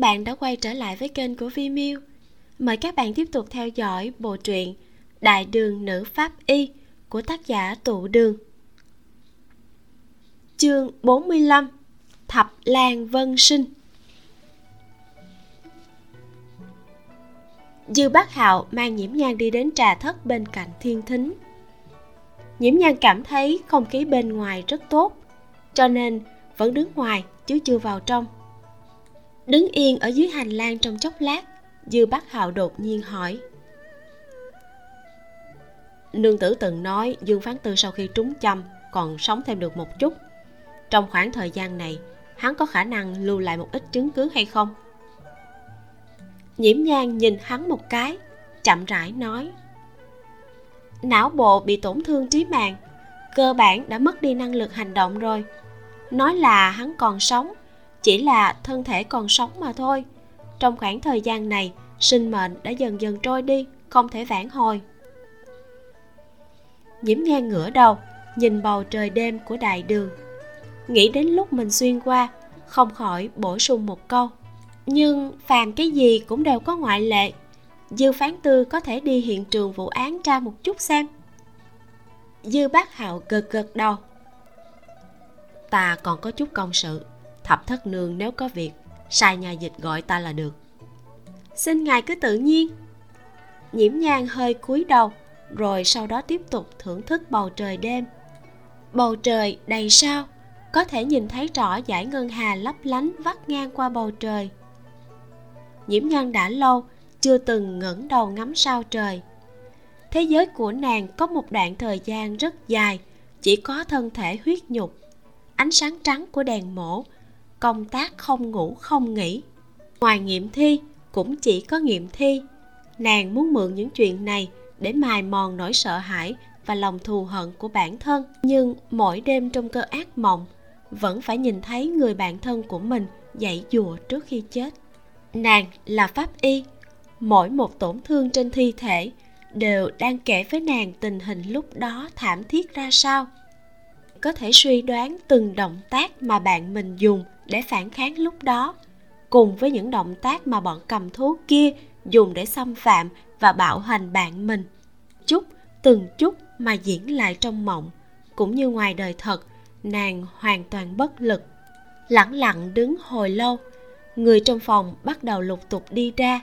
Các bạn đã quay trở lại với kênh của Vimeo. Mời các bạn tiếp tục theo dõi bộ truyện Đại đường nữ pháp y của tác giả Tụ Đường. Chương 45 Thập Lan Vân Sinh Dư Bác Hạo mang nhiễm nhan đi đến trà thất bên cạnh thiên thính. Nhiễm nhan cảm thấy không khí bên ngoài rất tốt, cho nên vẫn đứng ngoài chứ chưa vào trong. Đứng yên ở dưới hành lang trong chốc lát, Dư Bác Hạo đột nhiên hỏi. Nương tử từng nói Dương Phán Tư sau khi trúng châm còn sống thêm được một chút. Trong khoảng thời gian này, hắn có khả năng lưu lại một ít chứng cứ hay không? nhiễm nhan nhìn hắn một cái chậm rãi nói não bộ bị tổn thương trí mạng cơ bản đã mất đi năng lực hành động rồi nói là hắn còn sống chỉ là thân thể còn sống mà thôi. Trong khoảng thời gian này, sinh mệnh đã dần dần trôi đi, không thể vãn hồi. Nhiễm ngang ngửa đầu, nhìn bầu trời đêm của đại đường. Nghĩ đến lúc mình xuyên qua, không khỏi bổ sung một câu. Nhưng phàm cái gì cũng đều có ngoại lệ. Dư phán tư có thể đi hiện trường vụ án tra một chút xem. Dư bác hạo gật gật đầu. Ta còn có chút công sự thập thất nương nếu có việc, sai nhà dịch gọi ta là được. Xin ngài cứ tự nhiên. Nhiễm nhang hơi cúi đầu, rồi sau đó tiếp tục thưởng thức bầu trời đêm. Bầu trời đầy sao, có thể nhìn thấy rõ dải ngân hà lấp lánh vắt ngang qua bầu trời. Nhiễm nhang đã lâu, chưa từng ngẩng đầu ngắm sao trời. Thế giới của nàng có một đoạn thời gian rất dài, chỉ có thân thể huyết nhục, ánh sáng trắng của đèn mổ công tác không ngủ, không nghỉ. Ngoài nghiệm thi, cũng chỉ có nghiệm thi. Nàng muốn mượn những chuyện này để mài mòn nỗi sợ hãi và lòng thù hận của bản thân. Nhưng mỗi đêm trong cơn ác mộng, vẫn phải nhìn thấy người bạn thân của mình dậy dùa trước khi chết. Nàng là pháp y. Mỗi một tổn thương trên thi thể đều đang kể với nàng tình hình lúc đó thảm thiết ra sao. Có thể suy đoán từng động tác mà bạn mình dùng để phản kháng lúc đó, cùng với những động tác mà bọn cầm thú kia dùng để xâm phạm và bạo hành bạn mình. Chút từng chút mà diễn lại trong mộng, cũng như ngoài đời thật, nàng hoàn toàn bất lực. Lẳng lặng đứng hồi lâu, người trong phòng bắt đầu lục tục đi ra.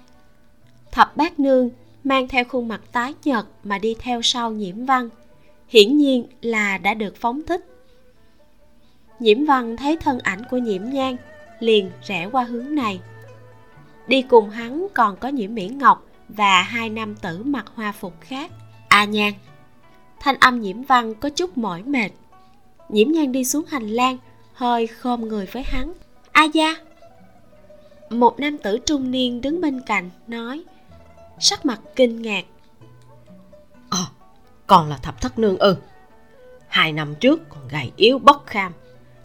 Thập bát nương mang theo khuôn mặt tái nhợt mà đi theo sau nhiễm văn. Hiển nhiên là đã được phóng thích nhiễm văn thấy thân ảnh của nhiễm nhan liền rẽ qua hướng này. Đi cùng hắn còn có nhiễm miễn ngọc và hai nam tử mặc hoa phục khác. A à nhan thanh âm nhiễm văn có chút mỏi mệt. Nhiễm nhan đi xuống hành lang hơi khom người với hắn. A gia một nam tử trung niên đứng bên cạnh nói sắc mặt kinh ngạc. Ờ à, còn là thập thất nương ư. Hai năm trước còn gầy yếu bất kham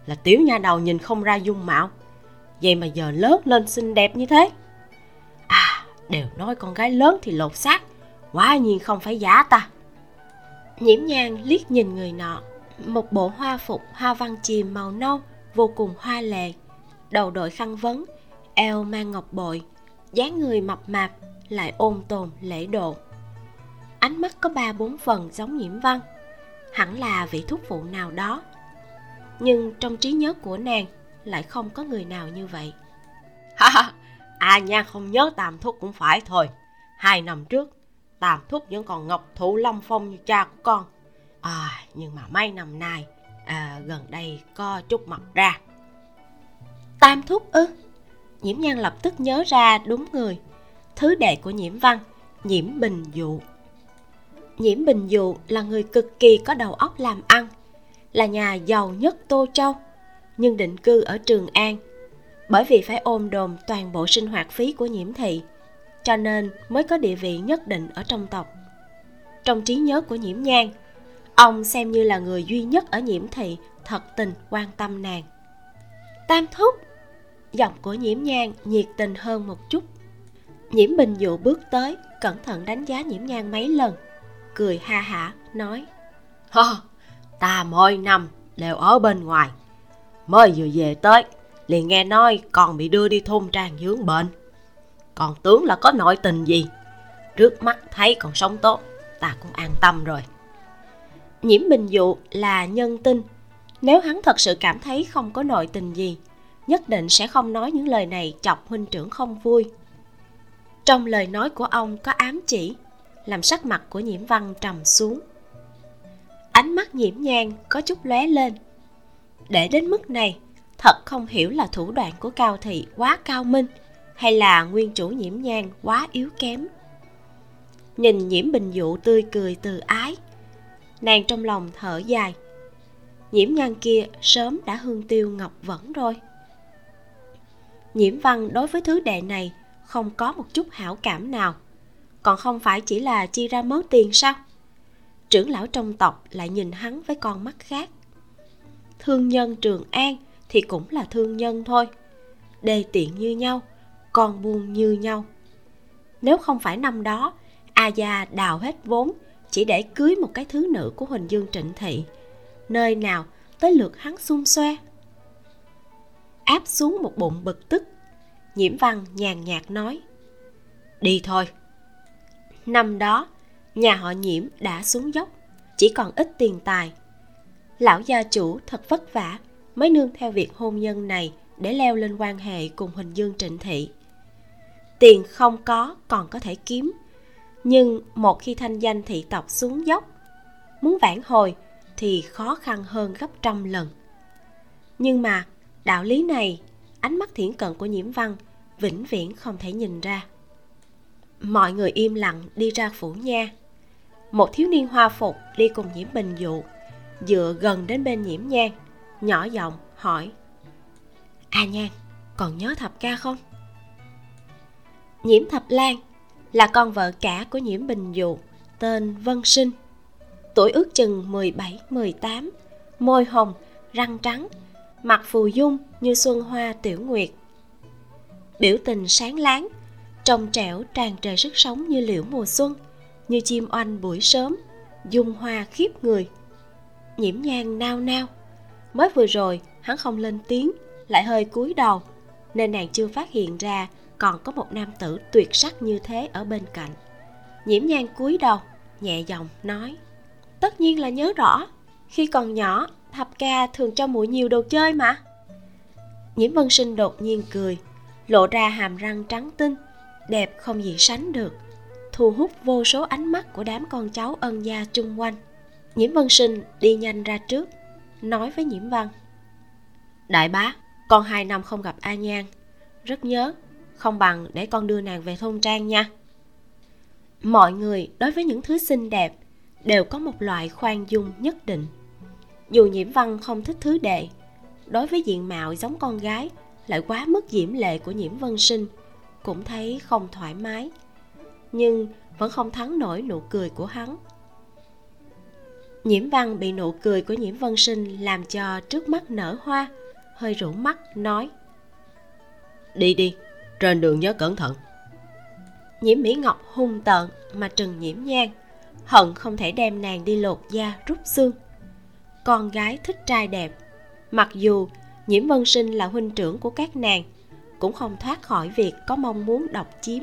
là tiểu nha đầu nhìn không ra dung mạo. Vậy mà giờ lớn lên xinh đẹp như thế. À đều nói con gái lớn thì lột xác quả nhiên không phải giả ta. Nhiễm nhang liếc nhìn người nọ, một bộ hoa phục, hoa văn chìm màu nâu, vô cùng hoa lệ, đầu đội khăn vấn, eo mang ngọc bội, dáng người mập mạp, lại ôn tồn, lễ độ. Ánh mắt có ba bốn phần giống nhiễm văn, hẳn là vị thúc phụ nào đó nhưng trong trí nhớ của nàng lại không có người nào như vậy. Ha ha. À nha không nhớ tàm thúc cũng phải thôi. Hai năm trước tàm thúc vẫn còn ngọc thụ lâm phong như cha của con. À nhưng mà mấy năm nay à, gần đây có chút mặt ra. Tam thúc ư? Nhiễm nhan lập tức nhớ ra đúng người. Thứ đệ của nhiễm văn nhiễm bình dụ. Nhiễm bình dụ là người cực kỳ có đầu óc làm ăn là nhà giàu nhất tô châu nhưng định cư ở trường an. Bởi vì phải ôm đồm toàn bộ sinh hoạt phí của nhiễm thị cho nên mới có địa vị nhất định ở trong tộc. Trong trí nhớ của nhiễm nhan ông xem như là người duy nhất ở nhiễm thị thật tình quan tâm nàng. Tam thúc giọng của nhiễm nhang nhiệt tình hơn một chút. Nhiễm bình dụ bước tới cẩn thận đánh giá nhiễm nhang mấy lần cười ha hả nói Hơ, ta mỗi năm đều ở bên ngoài. Mới vừa về tới, liền nghe nói còn bị đưa đi thôn trang dưỡng bệnh còn tướng là có nội tình gì? Trước mắt thấy còn sống tốt, ta cũng an tâm rồi. Nhiễm bình dụ là nhân tinh nếu hắn thật sự cảm thấy không có nội tình gì, nhất định sẽ không nói những lời này chọc huynh trưởng không vui. Trong lời nói của ông có ám chỉ, làm sắc mặt của nhiễm văn trầm xuống ánh mắt nhiễm nhang có chút lóe lên. Để đến mức này, thật không hiểu là thủ đoạn của cao thị quá cao minh hay là nguyên chủ nhiễm nhang quá yếu kém. Nhìn nhiễm bình dụ tươi cười từ ái, nàng trong lòng thở dài. Nhiễm nhan kia sớm đã hương tiêu ngọc vẫn rồi. Nhiễm văn đối với thứ đệ này không có một chút hảo cảm nào. Còn không phải chỉ là chi ra mớ tiền sao? Trưởng lão trong tộc lại nhìn hắn với con mắt khác. Thương nhân trường an thì cũng là thương nhân thôi. Đề tiện như nhau, con buôn như nhau. Nếu không phải năm đó a gia đào hết vốn chỉ để cưới một cái thứ nữ của huỳnh dương trịnh thị, nơi nào tới lượt hắn xung xoe. Áp xuống một bụng bực tức, nhiễm văn nhàn nhạt nói, đi thôi. Năm đó nhà họ nhiễm đã xuống dốc, chỉ còn ít tiền tài. Lão gia chủ thật vất vả, mới nương theo việc hôn nhân này để leo lên quan hệ cùng huỳnh dương trịnh thị. Tiền không có, còn có thể kiếm. Nhưng một khi thanh danh thị tộc xuống dốc, muốn vãn hồi thì khó khăn hơn gấp trăm lần. Nhưng mà đạo lý này, ánh mắt thiển cận của nhiễm văn vĩnh viễn không thể nhìn ra. Mọi người im lặng đi ra phủ nha một thiếu niên hoa phục đi cùng nhiễm bình dụ, dựa gần đến bên nhiễm nhan nhỏ giọng hỏi, a nhan, còn nhớ thập ca không? Nhiễm thập lan là con vợ cả của nhiễm bình dụ, tên vân sinh. Tuổi ước chừng 17-18 môi hồng, răng trắng, mặt phù dung như xuân hoa tiểu nguyệt. Biểu tình sáng láng, trong trẻo tràn trề sức sống như liễu mùa xuân như chim oanh buổi sớm, dung hoa khiếp người. Nhiễm nhang nao nao. Mới vừa rồi, hắn không lên tiếng, lại hơi cúi đầu, nên nàng chưa phát hiện ra còn có một nam tử tuyệt sắc như thế ở bên cạnh. Nhiễm nhang cúi đầu, nhẹ giọng nói, tất nhiên là nhớ rõ, khi còn nhỏ, thập ca thường cho muội nhiều đồ chơi mà. Nhiễm vân sinh đột nhiên cười, lộ ra hàm răng trắng tinh, đẹp không gì sánh được thu hút vô số ánh mắt của đám con cháu ân gia chung quanh. Nhiễm vân sinh đi nhanh ra trước, nói với nhiễm văn. Đại bá, con hai năm không gặp a nhan. Rất nhớ, không bằng để con đưa nàng về thôn trang nha. Mọi người đối với những thứ xinh đẹp đều có một loại khoan dung nhất định. Dù nhiễm văn không thích thứ đệ đối với diện mạo giống con gái lại quá mức diễm lệ của nhiễm vân sinh, cũng thấy không thoải mái nhưng vẫn không thắng nổi nụ cười của hắn. Nhiễm văn bị nụ cười của nhiễm vân sinh làm cho trước mắt nở hoa hơi rũ mắt nói đi đi trên đường nhớ cẩn thận. Nhiễm mỹ ngọc hung tợn mà trừng nhiễm nhang hận không thể đem nàng đi lột da rút xương. Con gái thích trai đẹp mặc dù nhiễm vân sinh là huynh trưởng của các nàng cũng không thoát khỏi việc có mong muốn độc chiếm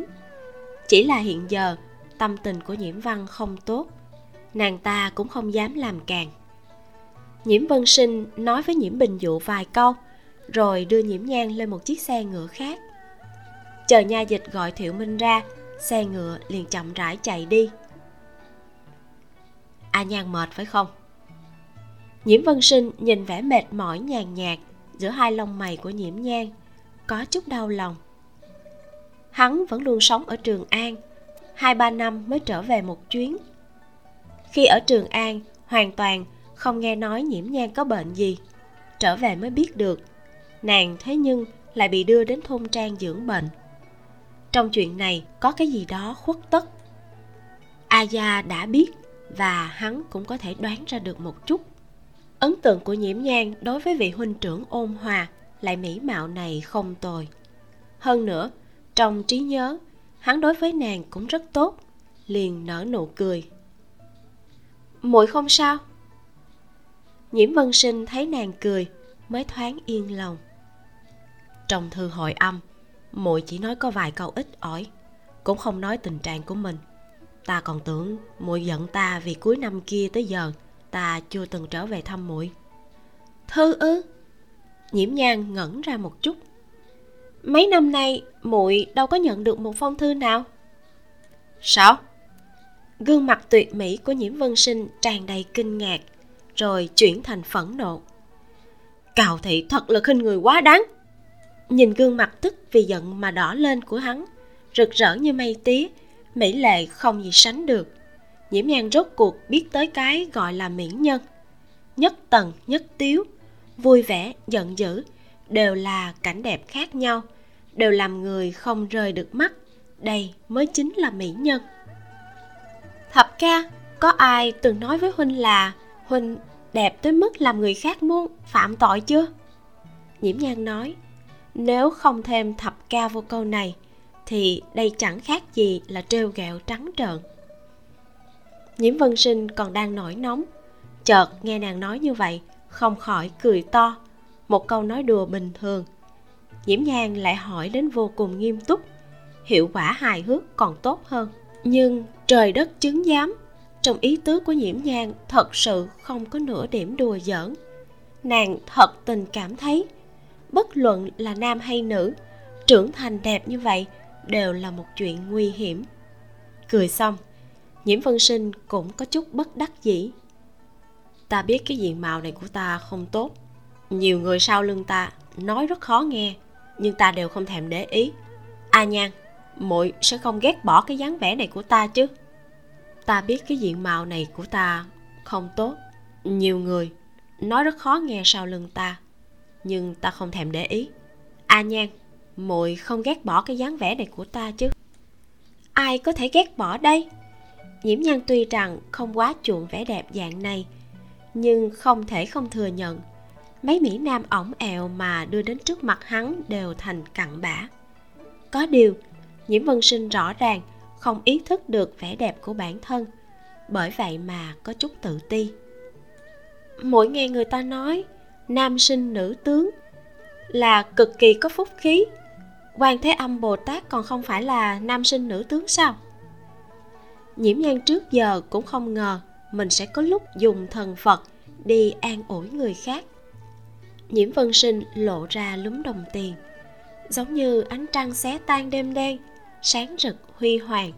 chỉ là hiện giờ, tâm tình của nhiễm văn không tốt, nàng ta cũng không dám làm càng. Nhiễm vân sinh nói với nhiễm bình dụ vài câu, rồi đưa nhiễm nhang lên một chiếc xe ngựa khác. Chờ nha dịch gọi thiệu minh ra, xe ngựa liền chậm rãi chạy đi. A nhan mệt phải không? Nhiễm vân sinh nhìn vẻ mệt mỏi nhàn nhạt giữa hai lông mày của nhiễm nhang có chút đau lòng hắn vẫn luôn sống ở trường an. Hai, ba năm mới trở về một chuyến. Khi ở trường an, hoàn toàn không nghe nói nhiễm nhang có bệnh gì. Trở về mới biết được, nàng thế nhưng lại bị đưa đến thôn trang dưỡng bệnh. Trong chuyện này có cái gì đó khuất tất. A gia đã biết và hắn cũng có thể đoán ra được một chút. Ấn tượng của nhiễm nhang đối với vị huynh trưởng ôn hòa lại mỹ mạo này không tồi. Hơn nữa trong trí nhớ, hắn đối với nàng cũng rất tốt, liền nở nụ cười. Muội không sao. Nhiễm vân sinh thấy nàng cười, mới thoáng yên lòng. Trong thư hội âm, muội chỉ nói có vài câu ít ỏi, cũng không nói tình trạng của mình. Ta còn tưởng muội giận ta vì cuối năm kia tới giờ, ta chưa từng trở về thăm muội. Thư ư? Nhiễm nhan ngẩn ra một chút mấy năm nay muội đâu có nhận được một phong thư nào. Sao? Gương mặt tuyệt mỹ của nhiễm vân sinh tràn đầy kinh ngạc rồi chuyển thành phẫn nộ. Cào thị thật là khinh người quá đáng. Nhìn gương mặt tức vì giận mà đỏ lên của hắn rực rỡ như mây tía mỹ lệ không gì sánh được. Nhiễm nhan rốt cuộc biết tới cái gọi là mỹ nhân. Nhất tầng nhất tiếu vui vẻ giận dữ đều là cảnh đẹp khác nhau, đều làm người không rời được mắt. Đây mới chính là mỹ nhân. Thập ca, có ai từng nói với huynh là huynh đẹp tới mức làm người khác muốn phạm tội chưa? Nhiễm nhan nói, nếu không thêm thập ca vô câu này, thì đây chẳng khác gì là trêu ghẹo trắng trợn. Nhiễm vân sinh còn đang nổi nóng, chợt nghe nàng nói như vậy, không khỏi cười to một câu nói đùa bình thường. Nhiễm nhan lại hỏi đến vô cùng nghiêm túc, hiệu quả hài hước còn tốt hơn. Nhưng trời đất chứng giám, trong ý tứ của nhiễm nhan thật sự không có nửa điểm đùa giỡn. Nàng thật tình cảm thấy, bất luận là nam hay nữ, trưởng thành đẹp như vậy đều là một chuyện nguy hiểm. Cười xong nhiễm vân sinh cũng có chút bất đắc dĩ. Ta biết cái diện mạo này của ta không tốt nhiều người sau lưng ta nói rất khó nghe, nhưng ta đều không thèm để ý. A à nhan, muội sẽ không ghét bỏ cái dáng vẻ này của ta chứ? Ta biết cái diện mạo này của ta không tốt. Nhiều người nói rất khó nghe sau lưng ta, nhưng ta không thèm để ý. A à nhan, muội không ghét bỏ cái dáng vẻ này của ta chứ? Ai có thể ghét bỏ đây? Nhiễm nhan tuy rằng không quá chuộng vẻ đẹp dạng này, nhưng không thể không thừa nhận mấy mỹ nam ổng ẹo mà đưa đến trước mặt hắn đều thành cặn bã. Có điều nhiễm vân sinh rõ ràng không ý thức được vẻ đẹp của bản thân, bởi vậy mà có chút tự ti. Mỗi nghe người ta nói, nam sinh nữ tướng là cực kỳ có phúc khí. Quan thế âm bồ tát còn không phải là nam sinh nữ tướng sao? Nhiễm nhan trước giờ cũng không ngờ mình sẽ có lúc dùng thần phật đi an ủi người khác nhiễm vân sinh lộ ra lúm đồng tiền. Giống như ánh trăng xé tan đêm đen, sáng rực huy hoàng.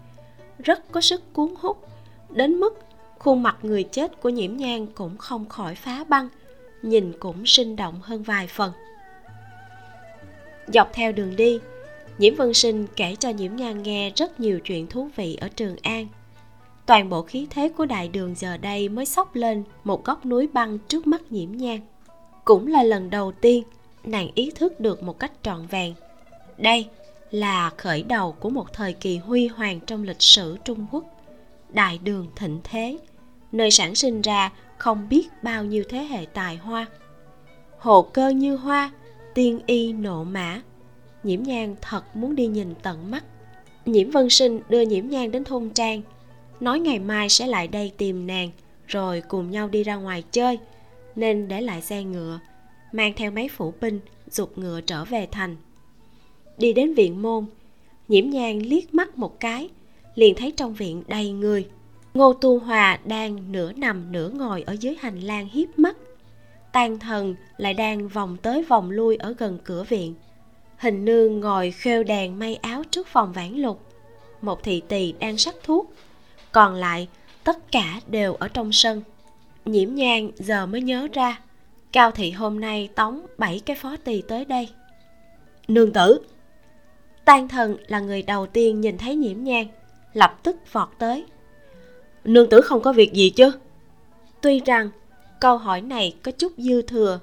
Rất có sức cuốn hút, đến mức khuôn mặt người chết của nhiễm nhan cũng không khỏi phá băng, nhìn cũng sinh động hơn vài phần. Dọc theo đường đi, nhiễm vân sinh kể cho nhiễm nhan nghe rất nhiều chuyện thú vị ở trường an. Toàn bộ khí thế của đại đường giờ đây mới sóc lên một góc núi băng trước mắt nhiễm nhan cũng là lần đầu tiên nàng ý thức được một cách trọn vẹn. Đây là khởi đầu của một thời kỳ huy hoàng trong lịch sử trung quốc. Đại đường thịnh thế, nơi sản sinh ra không biết bao nhiêu thế hệ tài hoa. Hồ cơ như hoa, tiên y nộ mã. Nhiễm nhang thật muốn đi nhìn tận mắt. Nhiễm vân sinh đưa nhiễm nhang đến thôn trang, nói ngày mai sẽ lại đây tìm nàng, rồi cùng nhau đi ra ngoài chơi nên để lại xe ngựa, mang theo mấy phủ binh dục ngựa trở về thành. Đi đến viện môn, nhiễm nhang liếc mắt một cái, liền thấy trong viện đầy người. Ngô tu hòa đang nửa nằm nửa ngồi ở dưới hành lang hiếp mắt. Tàn thần lại đang vòng tới vòng lui ở gần cửa viện. Hình nương ngồi khêu đèn may áo trước phòng vãn lục. Một thị tỳ đang sắc thuốc, còn lại tất cả đều ở trong sân nhiễm nhang giờ mới nhớ ra. Cao thị hôm nay tống bảy cái phó tỳ tới đây. Nương tử. Tan thần là người đầu tiên nhìn thấy nhiễm nhang lập tức vọt tới. Nương tử không có việc gì chứ? Tuy rằng câu hỏi này có chút dư thừa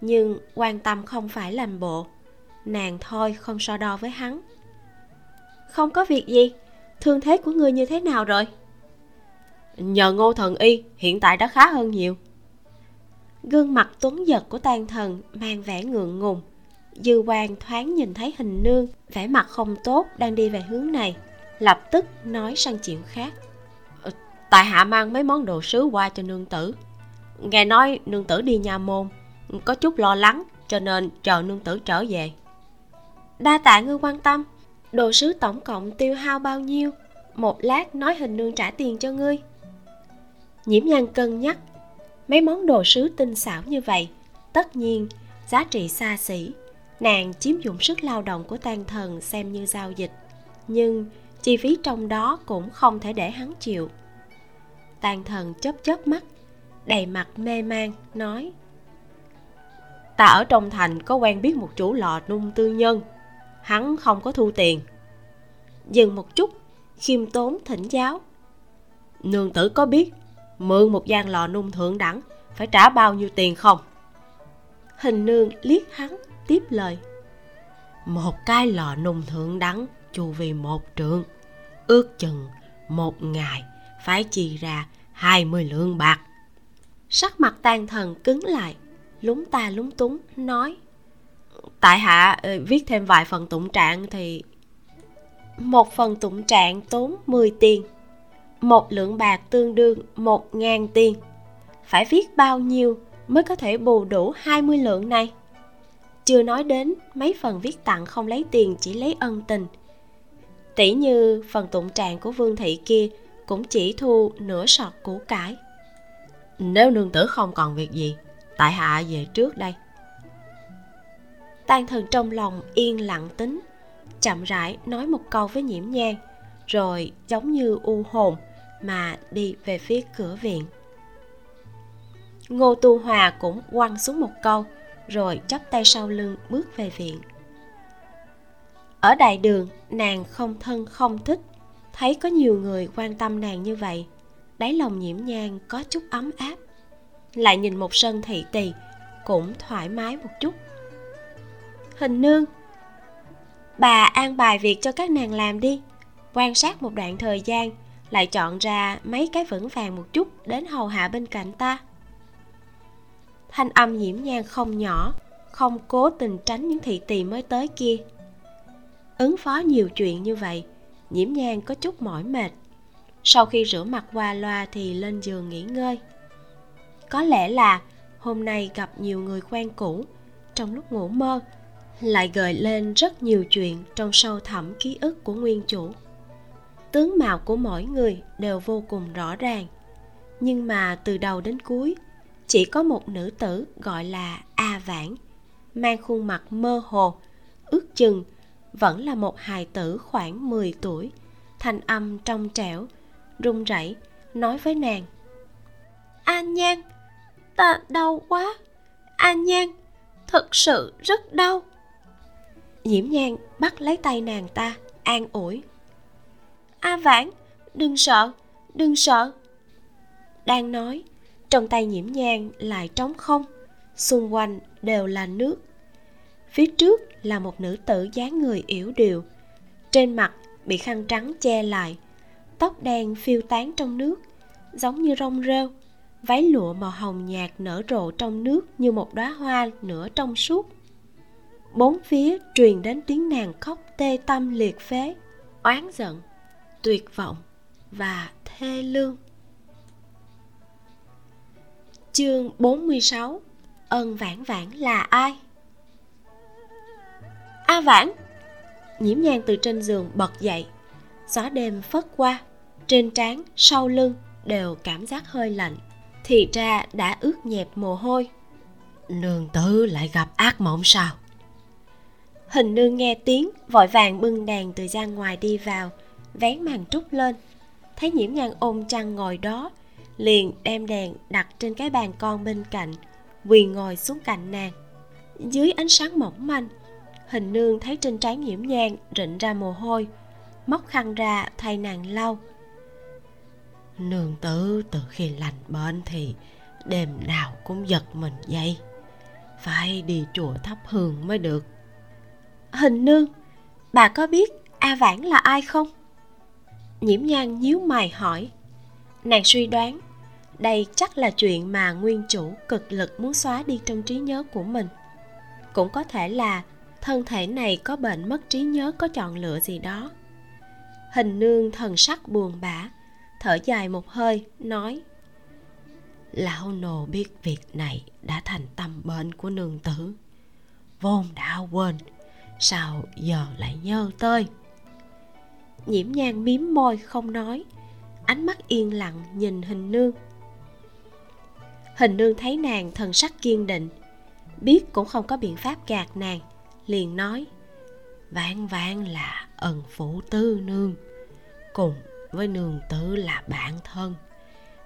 nhưng quan tâm không phải làm bộ. Nàng thôi không so đo với hắn. Không có việc gì thương thế của ngươi như thế nào rồi nhờ ngô thần y hiện tại đã khá hơn nhiều. Gương mặt tuấn giật của tan thần mang vẻ ngượng ngùng. Dư quan thoáng nhìn thấy hình nương vẻ mặt không tốt đang đi về hướng này lập tức nói sang chuyện khác. Ờ, tại hạ mang mấy món đồ sứ qua cho nương tử. Nghe nói nương tử đi nhà môn có chút lo lắng cho nên chờ nương tử trở về. Đa tạ ngươi quan tâm đồ sứ tổng cộng tiêu hao bao nhiêu? Một lát nói hình nương trả tiền cho ngươi nhiễm nhan cân nhắc. Mấy món đồ sứ tinh xảo như vậy, tất nhiên, giá trị xa xỉ. Nàng chiếm dụng sức lao động của tan thần xem như giao dịch, nhưng chi phí trong đó cũng không thể để hắn chịu. Tan thần chớp chớp mắt, đầy mặt mê man, nói, ta ở trong thành có quen biết một chủ lò nung tư nhân, hắn không có thu tiền. Dừng một chút, khiêm tốn thỉnh giáo, nương tử có biết mượn một gian lò nung thượng đẳng phải trả bao nhiêu tiền không? Hình nương liếc hắn tiếp lời. Một cái lò nung thượng đẳng chu vì một trượng. Ước chừng một ngày phải chi ra hai mươi lượng bạc. Sắc mặt tan thần cứng lại lúng ta lúng túng nói. Tại hạ ờ, viết thêm vài phần tụng trạng thì một phần tụng trạng tốn 10 tiền một lượng bạc tương đương một ngàn tiền. Phải viết bao nhiêu mới có thể bù đủ 20 lượng này? Chưa nói đến mấy phần viết tặng không lấy tiền chỉ lấy ân tình. Tỷ như phần tụng trạng của vương thị kia cũng chỉ thu nửa sọt củ cải. Nếu nương tử không còn việc gì tại hạ về trước đây. Tan thần trong lòng yên lặng tính chậm rãi nói một câu với nhiễm nhang rồi giống như u hồn mà đi về phía cửa viện. Ngô tu hòa cũng quăng xuống một câu, rồi chắp tay sau lưng bước về viện. Ở đại đường, nàng không thân không thích. Thấy có nhiều người quan tâm nàng như vậy, đáy lòng nhiễm nhang có chút ấm áp. Lại nhìn một sân thị tỳ, cũng thoải mái một chút. Hình nương, bà an bài việc cho các nàng làm đi. Quan sát một đoạn thời gian lại chọn ra mấy cái vững vàng một chút đến hầu hạ bên cạnh ta. Thanh âm nhiễm nhang không nhỏ, không cố tình tránh những thị tỳ mới tới kia. Ứng phó nhiều chuyện như vậy, nhiễm nhang có chút mỏi mệt. Sau khi rửa mặt qua loa thì lên giường nghỉ ngơi. Có lẽ là hôm nay gặp nhiều người quen cũ, trong lúc ngủ mơ, lại gợi lên rất nhiều chuyện trong sâu thẳm ký ức của nguyên chủ tướng mạo của mỗi người đều vô cùng rõ ràng. Nhưng mà từ đầu đến cuối, chỉ có một nữ tử gọi là a vãn mang khuôn mặt mơ hồ, ước chừng vẫn là một hài tử khoảng 10 tuổi, thanh âm trong trẻo, run rẩy, nói với nàng. An nhan, ta đau quá. An nhan, thật sự rất đau. Diễm nhan bắt lấy tay nàng ta, an ủi a vãn, đừng sợ đừng sợ. Đang nói, trong tay nhiễm nhang lại trống không, xung quanh đều là nước. Phía trước là một nữ tử dáng người yểu điệu, trên mặt bị khăn trắng che lại, tóc đen phiêu tán trong nước, giống như rong rêu. Váy lụa màu hồng nhạt nở rộ trong nước như một đóa hoa nửa trong suốt. Bốn phía truyền đến tiếng nàng khóc tê tâm liệt phế, oán giận tuyệt vọng và thê lương. Chương 46 Ân vãn vãn là ai? A vãn Nhiễm nhang từ trên giường bật dậy. Gió đêm phất qua Trên trán, sau lưng đều cảm giác hơi lạnh. Thì ra đã ướt nhẹp mồ hôi. Nương tử lại gặp ác mộng sao? Hình nương nghe tiếng Vội vàng bưng đàn từ gian ngoài đi vào Vén màn trúc lên. Thấy nhiễm nhang ôm chăn ngồi đó liền đem đèn đặt trên cái bàn con bên cạnh quỳ ngồi xuống cạnh nàng. Dưới ánh sáng mỏng manh hình nương thấy trên trán nhiễm nhang rịn ra mồ hôi móc khăn ra thay nàng lau. Nương tử từ khi lành bệnh thì đêm nào cũng giật mình dậy. Phải đi chùa thắp hương mới được. Hình nương bà có biết a vãn là ai không nhiễm Nhan nhíu mày hỏi. Nàng suy đoán, đây chắc là chuyện mà nguyên chủ cực lực muốn xóa đi trong trí nhớ của mình. Cũng có thể là thân thể này có bệnh mất trí nhớ, có chọn lựa gì đó. Hình nương thần sắc buồn bã, thở dài một hơi, nói, lão nô biết việc này đã thành tâm bệnh của nương tử. Vốn đã quên, sao giờ lại nhớ tới? Nhiễm nhang miếm môi không nói. Ánh mắt yên lặng nhìn hình nương. Hình nương thấy nàng thần sắc kiên định, biết cũng không có biện pháp gạt nàng, liền nói vạn vạn là ân phủ tư nương, cùng với nương tử là bạn thân,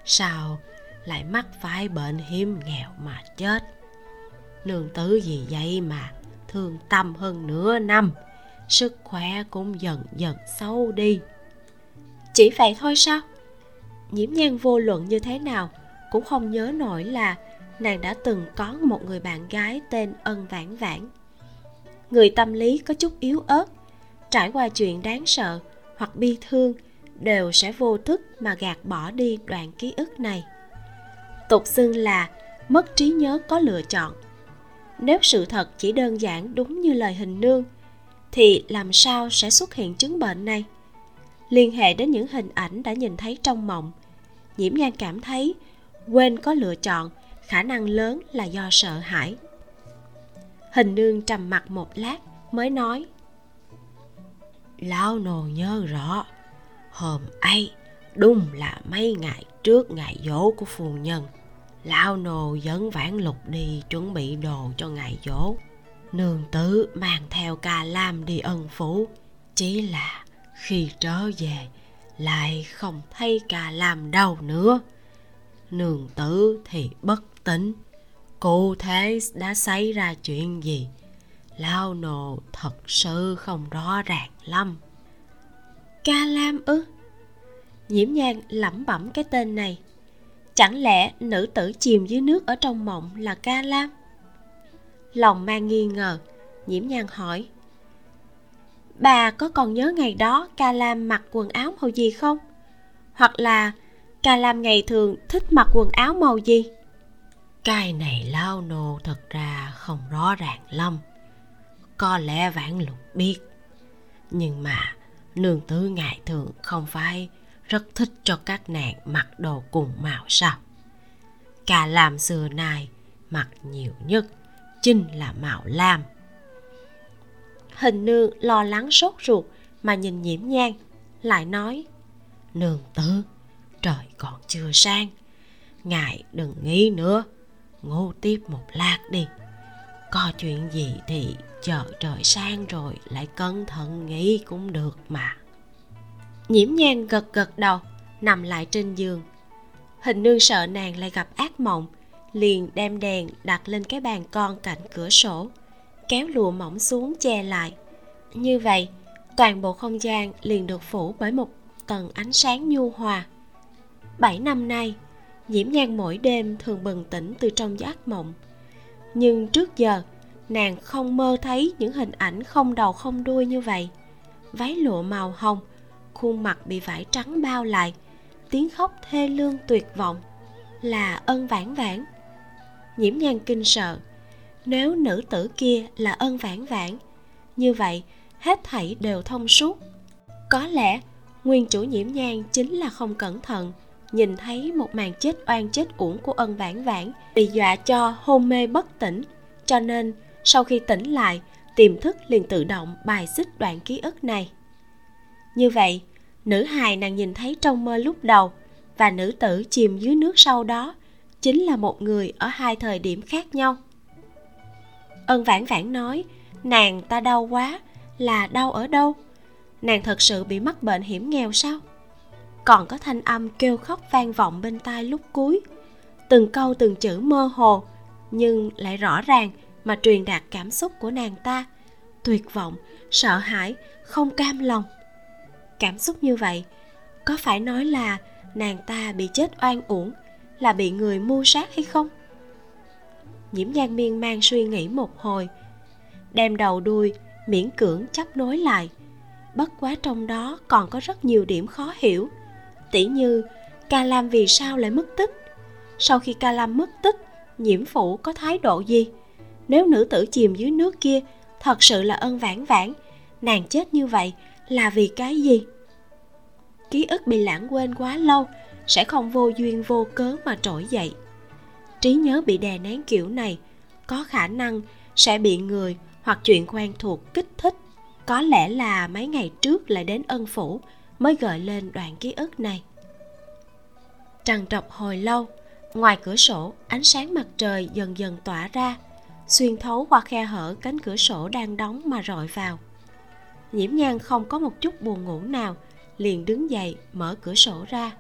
sao lại mắc phải bệnh hiếm nghèo mà chết? Nương tử gì vậy mà thương tâm hơn nửa năm sức khỏe cũng dần dần xấu đi. Chỉ vậy thôi sao? Nhiễm nhan vô luận như thế nào cũng không nhớ nổi là nàng đã từng có một người bạn gái tên ân vãn vãn. Người tâm lý có chút yếu ớt, trải qua chuyện đáng sợ hoặc bi thương đều sẽ vô thức mà gạt bỏ đi đoạn ký ức này. Tục xưng là mất trí nhớ có lựa chọn. Nếu sự thật chỉ đơn giản đúng như lời hình nương thì làm sao sẽ xuất hiện chứng bệnh này? Liên hệ đến những hình ảnh đã nhìn thấy trong mộng. Nhiễm nhan cảm thấy quên có lựa chọn, khả năng lớn là do sợ hãi. Hình nương trầm mặt một lát mới nói, lão nô nhớ rõ, hôm ấy đúng là mấy ngày trước ngày dỗ của phu nhân. Lão nô dẫn vãn lục đi chuẩn bị đồ cho ngày dỗ nương tử mang theo ca lam đi ân phủ. Chỉ là khi trở về, lại không thấy ca lam đâu nữa. Nương tử thì bất tỉnh. Cụ thể đã xảy ra chuyện gì? Lao nồ thật sự không rõ ràng lắm. Ca lam ư? Nhiễm nhang lẩm bẩm cái tên này. Chẳng lẽ nữ tử chìm dưới nước ở trong mộng là ca lam? Lòng mang nghi ngờ. Nhiễm nhan hỏi, bà có còn nhớ ngày đó ca lam mặc quần áo màu gì không? Hoặc là ca lam ngày thường thích mặc quần áo màu gì? Cái này lao nô thật ra không rõ ràng lắm. Có lẽ vãn lục biết. Nhưng mà nương tứ ngài thường không phải rất thích cho các nàng mặc đồ cùng màu sao? Cả làm xưa nay mặc nhiều nhất chính là mạo lam. Hình nương lo lắng sốt ruột mà nhìn nhiễm nhang, lại nói, nương tử, trời còn chưa sang, ngài đừng nghĩ nữa ngủ tiếp một lát đi. Có chuyện gì thì chờ trời sang rồi lại cẩn thận nghĩ cũng được mà. Nhiễm nhang gật gật đầu, nằm lại trên giường. Hình nương sợ nàng lại gặp ác mộng liền đem đèn đặt lên cái bàn con cạnh cửa sổ, kéo lụa mỏng xuống che lại. Như vậy, toàn bộ không gian liền được phủ bởi một tầng ánh sáng nhu hòa. Bảy năm nay nhiễm nhan mỗi đêm thường bừng tỉnh từ trong giấc mộng. Nhưng trước giờ, nàng không mơ thấy những hình ảnh không đầu không đuôi như vậy. Váy lụa màu hồng, khuôn mặt bị vải trắng bao lại, tiếng khóc thê lương tuyệt vọng, là ân vãn vãn nhiễm nhan kinh sợ. Nếu nữ tử kia là ân vãn vãn, như vậy hết thảy đều thông suốt. Có lẽ nguyên chủ nhiễm nhan chính là không cẩn thận, nhìn thấy một màn chết oan chết uổng của ân vãn vãn bị dọa cho hôn mê bất tỉnh, cho nên sau khi tỉnh lại, tiềm thức liền tự động bài xích đoạn ký ức này. Như vậy, nữ hài nàng nhìn thấy trong mơ lúc đầu và nữ tử chìm dưới nước sau đó chính là một người ở hai thời điểm khác nhau. Ân vãn vãn nói, nàng ta đau quá, là đau ở đâu? Nàng thật sự bị mắc bệnh hiểm nghèo sao? Còn có thanh âm kêu khóc vang vọng bên tai lúc cuối. Từng câu từng chữ mơ hồ, nhưng lại rõ ràng mà truyền đạt cảm xúc của nàng ta. Tuyệt vọng, sợ hãi, không cam lòng. Cảm xúc như vậy, có phải nói là nàng ta bị chết oan uổng là bị người mưu sát hay không? Nhiễm nhan miên man suy nghĩ một hồi, đem đầu đuôi, miễn cưỡng chấp nối lại. Bất quá trong đó còn có rất nhiều điểm khó hiểu. Tỉ như, ca lam vì sao lại mất tích? Sau khi ca lam mất tích, nhiễm Phủ có thái độ gì? Nếu nữ tử chìm dưới nước kia thật sự là ân vãn vãn, nàng chết như vậy là vì cái gì? Ký ức bị lãng quên quá lâu sẽ không vô duyên vô cớ mà trỗi dậy. Trí nhớ bị đè nén kiểu này, có khả năng sẽ bị người hoặc chuyện quen thuộc kích thích. Có lẽ là mấy ngày trước lại đến ân phủ mới gợi lên đoạn ký ức này. Trằn trọc hồi lâu, ngoài cửa sổ, ánh sáng mặt trời dần dần tỏa ra, xuyên thấu qua khe hở cánh cửa sổ đang đóng mà rọi vào. Nhiễm nhan không có một chút buồn ngủ nào, liền đứng dậy mở cửa sổ ra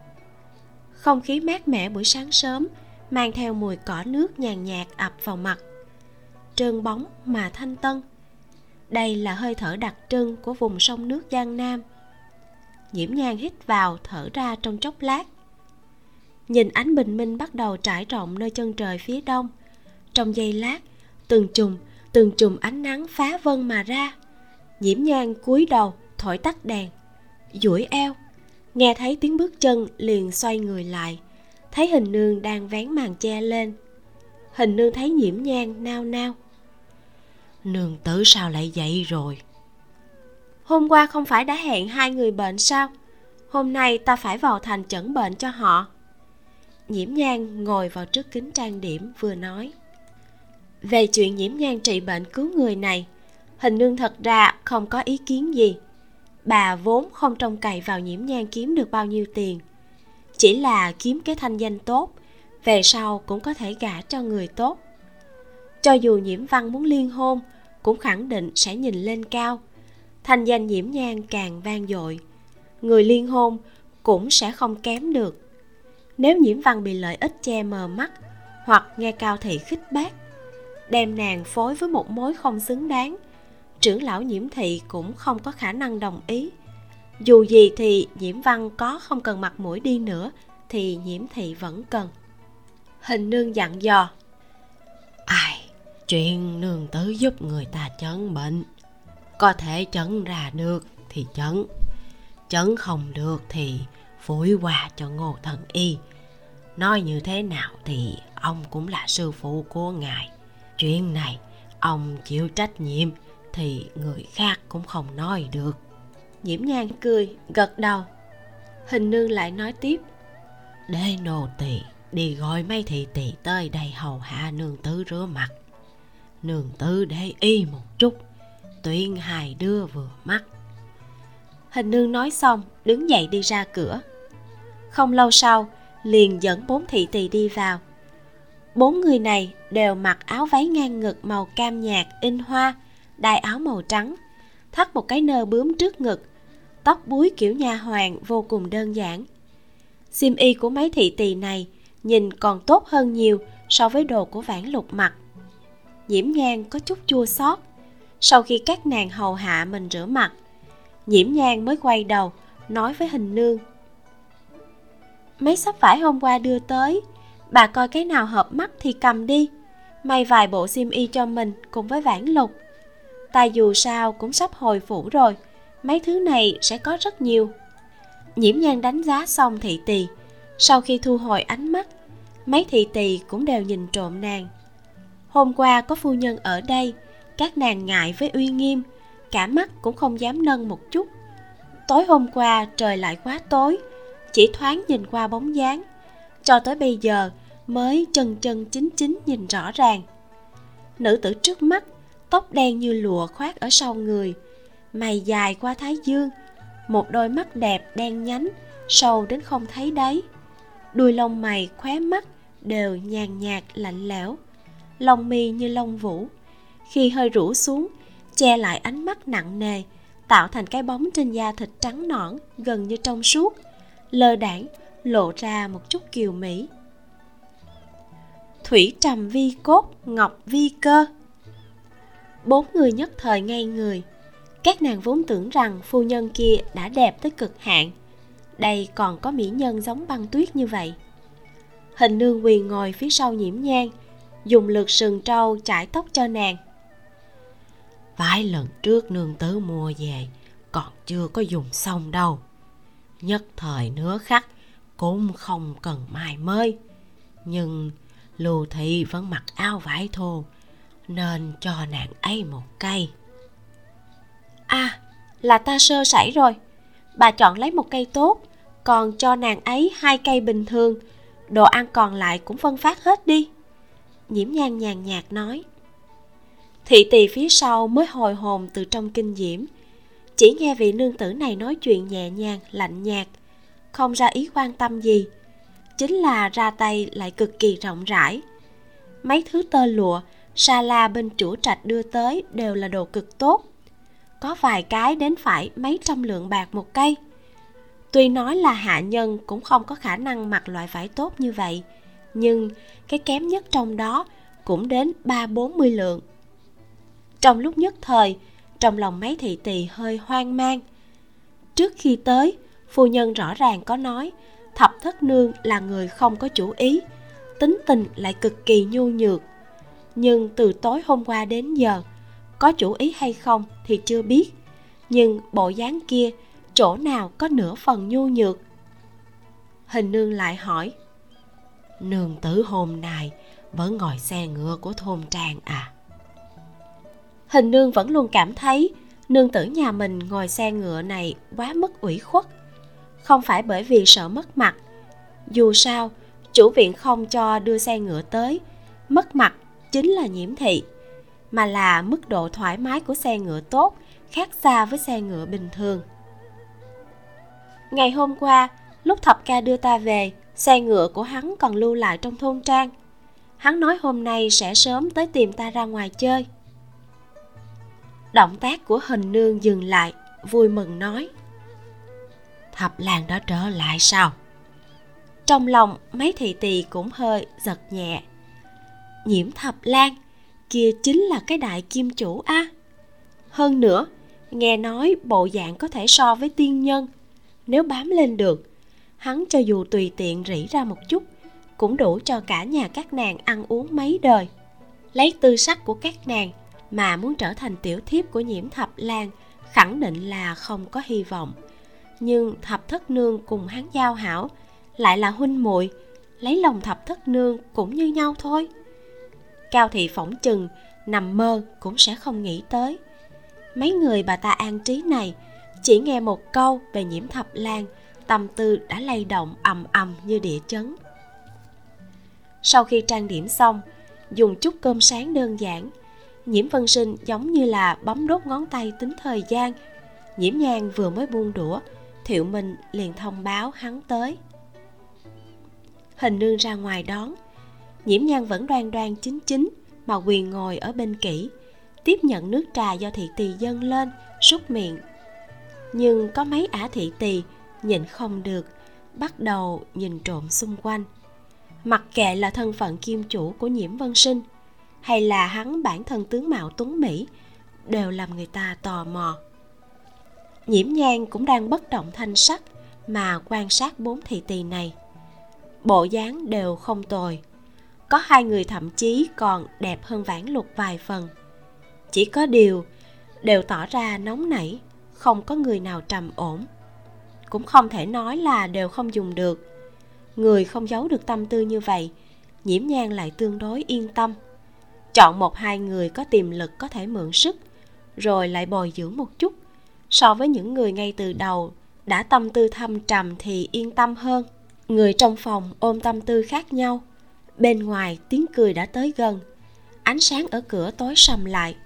không khí mát mẻ buổi sáng sớm, mang theo mùi cỏ nước nhàn nhạt ập vào mặt. Trơn bóng mà thanh tân. Đây là hơi thở đặc trưng của vùng sông nước giang nam. Nhiễm nhang hít vào thở ra trong chốc lát. Nhìn ánh bình minh bắt đầu trải rộng nơi chân trời phía đông. Trong giây lát, từng chùm từng chùm ánh nắng phá vân mà ra. Nhiễm nhang cúi đầu, thổi tắt đèn. Duỗi eo nghe thấy tiếng bước chân liền xoay người lại. Thấy hình nương đang vén màn che lên. Hình nương thấy nhiễm nhang nao nao. Nương tử sao lại dậy rồi? Hôm qua không phải đã hẹn hai người bệnh sao? Hôm nay ta phải vào thành chẩn bệnh cho họ. Nhiễm nhang ngồi vào trước kính trang điểm vừa nói. Về chuyện nhiễm nhang trị bệnh cứu người này hình nương thật ra không có ý kiến gì bà vốn không trông cậy vào nhiễm nhang kiếm được bao nhiêu tiền. Chỉ là kiếm cái thanh danh tốt, về sau cũng có thể gả cho người tốt. Cho dù nhiễm văn muốn liên hôn, cũng khẳng định sẽ nhìn lên cao. Thanh danh nhiễm nhang càng vang dội, người liên hôn cũng sẽ không kém được. Nếu nhiễm văn bị lợi ích che mờ mắt hoặc nghe cao thị khích bác, đem nàng phối với một mối không xứng đáng trưởng lão nhiễm thị cũng không có khả năng đồng ý. Dù gì thì nhiễm văn có không cần mặt mũi đi nữa, thì nhiễm thị vẫn cần. Hình nương dặn dò. Ai, chuyện nương tử giúp người ta chấn bệnh. Có thể chấn ra được thì chấn. Chấn không được thì phối quà cho ngô thần y. Nói như thế nào thì ông cũng là sư phụ của ngài. Chuyện này, ông chịu trách nhiệm thì người khác cũng không nói được. Nhiễm nhan cười, gật đầu. Hình nương lại nói tiếp. Để nô tỳ, đi gọi mấy thị tỳ tới đây hầu hạ nương tứ rửa mặt. Nương tứ để y một chút, tuyên hài đưa vừa mắt. Hình nương nói xong, đứng dậy đi ra cửa. Không lâu sau, liền dẫn bốn thị tỳ đi vào. Bốn người này đều mặc áo váy ngang ngực màu cam nhạt in hoa đai áo màu trắng, thắt một cái nơ bướm trước ngực. Tóc búi kiểu nha hoàng, vô cùng đơn giản. Xiêm y của mấy thị tỳ này nhìn còn tốt hơn nhiều so với đồ của vãn lục mặc. Nhiễm Nhan có chút chua xót. Sau khi các nàng hầu hạ mình rửa mặt, nhiễm Nhan mới quay đầu, nói với hình nương. Mấy sắp vải hôm qua đưa tới, bà coi cái nào hợp mắt thì cầm đi. May vài bộ xiêm y cho mình cùng với vãn lục ta dù sao cũng sắp hồi phủ rồi, mấy thứ này sẽ có rất nhiều. Nhiễm nhan đánh giá xong thị tỳ, sau khi thu hồi ánh mắt, mấy thị tỳ cũng đều nhìn trộm nàng. Hôm qua có phu nhân ở đây, các nàng ngại với uy nghiêm, cả mắt cũng không dám nâng một chút. Tối hôm qua trời lại quá tối, chỉ thoáng nhìn qua bóng dáng, cho tới bây giờ mới chân chân chính chính nhìn rõ ràng. Nữ tử trước mắt tóc đen như lụa khoác ở sau người, mày dài qua thái dương, một đôi mắt đẹp đen nhánh, sâu đến không thấy đáy. Đuôi lông mày khóe mắt đều nhàn nhạt, lạnh lẽo, lông mi như lông vũ. Khi hơi rũ xuống, che lại ánh mắt nặng nề, tạo thành cái bóng trên da thịt trắng nõn gần như trong suốt, lơ đãng lộ ra một chút kiều mỹ. Thủy trầm vi cốt, ngọc vi cơ bốn người nhất thời ngay người. Các nàng vốn tưởng rằng phu nhân kia đã đẹp tới cực hạn. Đây còn có mỹ nhân giống băng tuyết như vậy. Hình nương quỳ ngồi phía sau nhiễm nhang, dùng lượt sừng trâu chải tóc cho nàng. Vài lần trước nương tứ mua về, còn chưa có dùng xong đâu. Nhất thời nữa khắc, cũng không cần mai mới nhưng lưu thị vẫn mặc áo vải thô nên cho nàng ấy một cây. À là ta sơ sẩy rồi. Bà chọn lấy một cây tốt, còn cho nàng ấy hai cây bình thường. Đồ ăn còn lại cũng phân phát hết đi. Nhiễm nhan nhàn nhạt nói. Thị tỳ phía sau mới hồi hồn từ trong kinh diễm. Chỉ nghe vị nương tử này nói chuyện nhẹ nhàng, lạnh nhạt, không ra ý quan tâm gì. Chính là ra tay lại cực kỳ rộng rãi. Mấy thứ tơ lụa sa la bên chủ trạch đưa tới đều là đồ cực tốt. Có vài cái đến phải mấy trăm lượng bạc một cây. Tuy nói là hạ nhân cũng không có khả năng mặc loại vải tốt như vậy, nhưng cái kém nhất trong đó cũng đến ba bốn mươi lượng. Trong lúc nhất thời, trong lòng mấy thị tỳ hơi hoang mang. Trước khi tới, phu nhân rõ ràng có nói, thập thất nương là người không có chủ ý, tính tình lại cực kỳ nhu nhược nhưng từ tối hôm qua đến giờ, có chủ ý hay không thì chưa biết. Nhưng bộ dáng kia, chỗ nào có nửa phần nhu nhược? Hình nương lại hỏi, nương tử hôm nay vẫn ngồi xe ngựa của thôn trang à? Hình nương vẫn luôn cảm thấy nương tử nhà mình ngồi xe ngựa này quá mất ủy khuất. Không phải bởi vì sợ mất mặt, dù sao, chủ viện không cho đưa xe ngựa tới, mất mặt chính là nhiễm thị, mà là mức độ thoải mái của xe ngựa tốt, khác xa với xe ngựa bình thường. Ngày hôm qua, lúc thập ca đưa ta về, xe ngựa của hắn còn lưu lại trong thôn trang. Hắn nói hôm nay sẽ sớm tới tìm ta ra ngoài chơi. Động tác của hình nương dừng lại, vui mừng nói, thập làng đã trở lại sao? Trong lòng, mấy thị tỳ cũng hơi giật nhẹ nhiễm thập lan, kia chính là cái đại kim chủ a. Hơn nữa, nghe nói bộ dạng có thể so với tiên nhân. Nếu bám lên được, hắn cho dù tùy tiện rỉ ra một chút, cũng đủ cho cả nhà các nàng ăn uống mấy đời. Lấy tư sắc của các nàng mà muốn trở thành tiểu thiếp của nhiễm thập lan khẳng định là không có hy vọng. Nhưng thập thất nương cùng hắn giao hảo, lại là huynh muội, lấy lòng thập thất nương cũng như nhau thôi cao thị phỏng chừng, nằm mơ cũng sẽ không nghĩ tới. Mấy người bà ta an trí này chỉ nghe một câu về nhiễm thập lan, tâm tư đã lay động ầm ầm như địa chấn. Sau khi trang điểm xong, dùng chút cơm sáng đơn giản, nhiễm vân sinh giống như là bấm đốt ngón tay tính thời gian. Nhiễm nhang vừa mới buông đũa, thiệu minh liền thông báo hắn tới. Hình nương ra ngoài đón nhiễm nhan vẫn đoan đoan chính chính, mà quyền ngồi ở bên kỹ. Tiếp nhận nước trà do thị tỳ dâng lên súc miệng. Nhưng có mấy ả thị tỳ nhìn không được, bắt đầu nhìn trộm xung quanh. Mặc kệ là thân phận kim chủ của nhiễm vân sinh, hay là hắn bản thân tướng mạo tuấn mỹ, đều làm người ta tò mò. Nhiễm nhan cũng đang bất động thanh sắc mà quan sát bốn thị tỳ này. Bộ dáng đều không tồi có hai người thậm chí còn đẹp hơn vãn lục vài phần. Chỉ có điều, đều tỏ ra nóng nảy, không có người nào trầm ổn. Cũng không thể nói là đều không dùng được. Người không giấu được tâm tư như vậy, nhiễm nhan lại tương đối yên tâm. Chọn một hai người có tiềm lực có thể mượn sức, rồi lại bồi dưỡng một chút. So với những người ngay từ đầu, đã tâm tư thâm trầm thì yên tâm hơn. Người trong phòng ôm tâm tư khác nhau bên ngoài tiếng cười đã tới gần. Ánh sáng ở cửa tối sầm lại.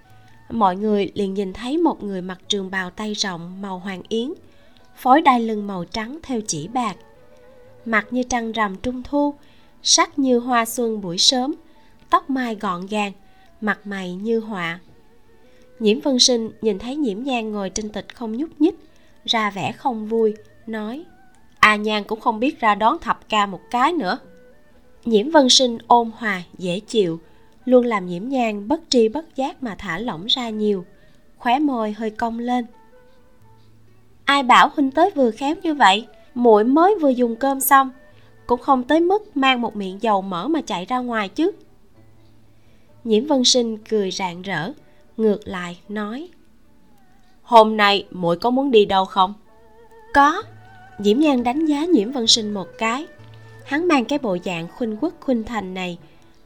Mọi người liền nhìn thấy một người mặc trường bào tay rộng màu hoàng yến, phối đai lưng màu trắng theo chỉ bạc. Mặt như trăng rằm trung thu, sắc như hoa xuân buổi sớm, tóc mai gọn gàng, mặt mày như họa. Nhiễm vân sinh nhìn thấy nhiễm nhan ngồi trên tịch không nhúc nhích, ra vẻ không vui, nói, a nhan cũng không biết ra đón thập ca một cái nữa nhiễm vân sinh ôn hòa dễ chịu luôn làm nhiễm nhan bất tri bất giác mà thả lỏng ra nhiều. Khóe môi hơi cong lên. Ai bảo huynh tới vừa khéo như vậy? Muội mới vừa dùng cơm xong. Cũng không tới mức mang một miệng dầu mỡ mà chạy ra ngoài chứ. Nhiễm vân sinh cười rạng rỡ ngược lại nói. Hôm nay muội có muốn đi đâu không? Có. Diễm nhan đánh giá nhiễm vân sinh một cái hắn mang cái bộ dạng khuynh quốc khuynh thành này.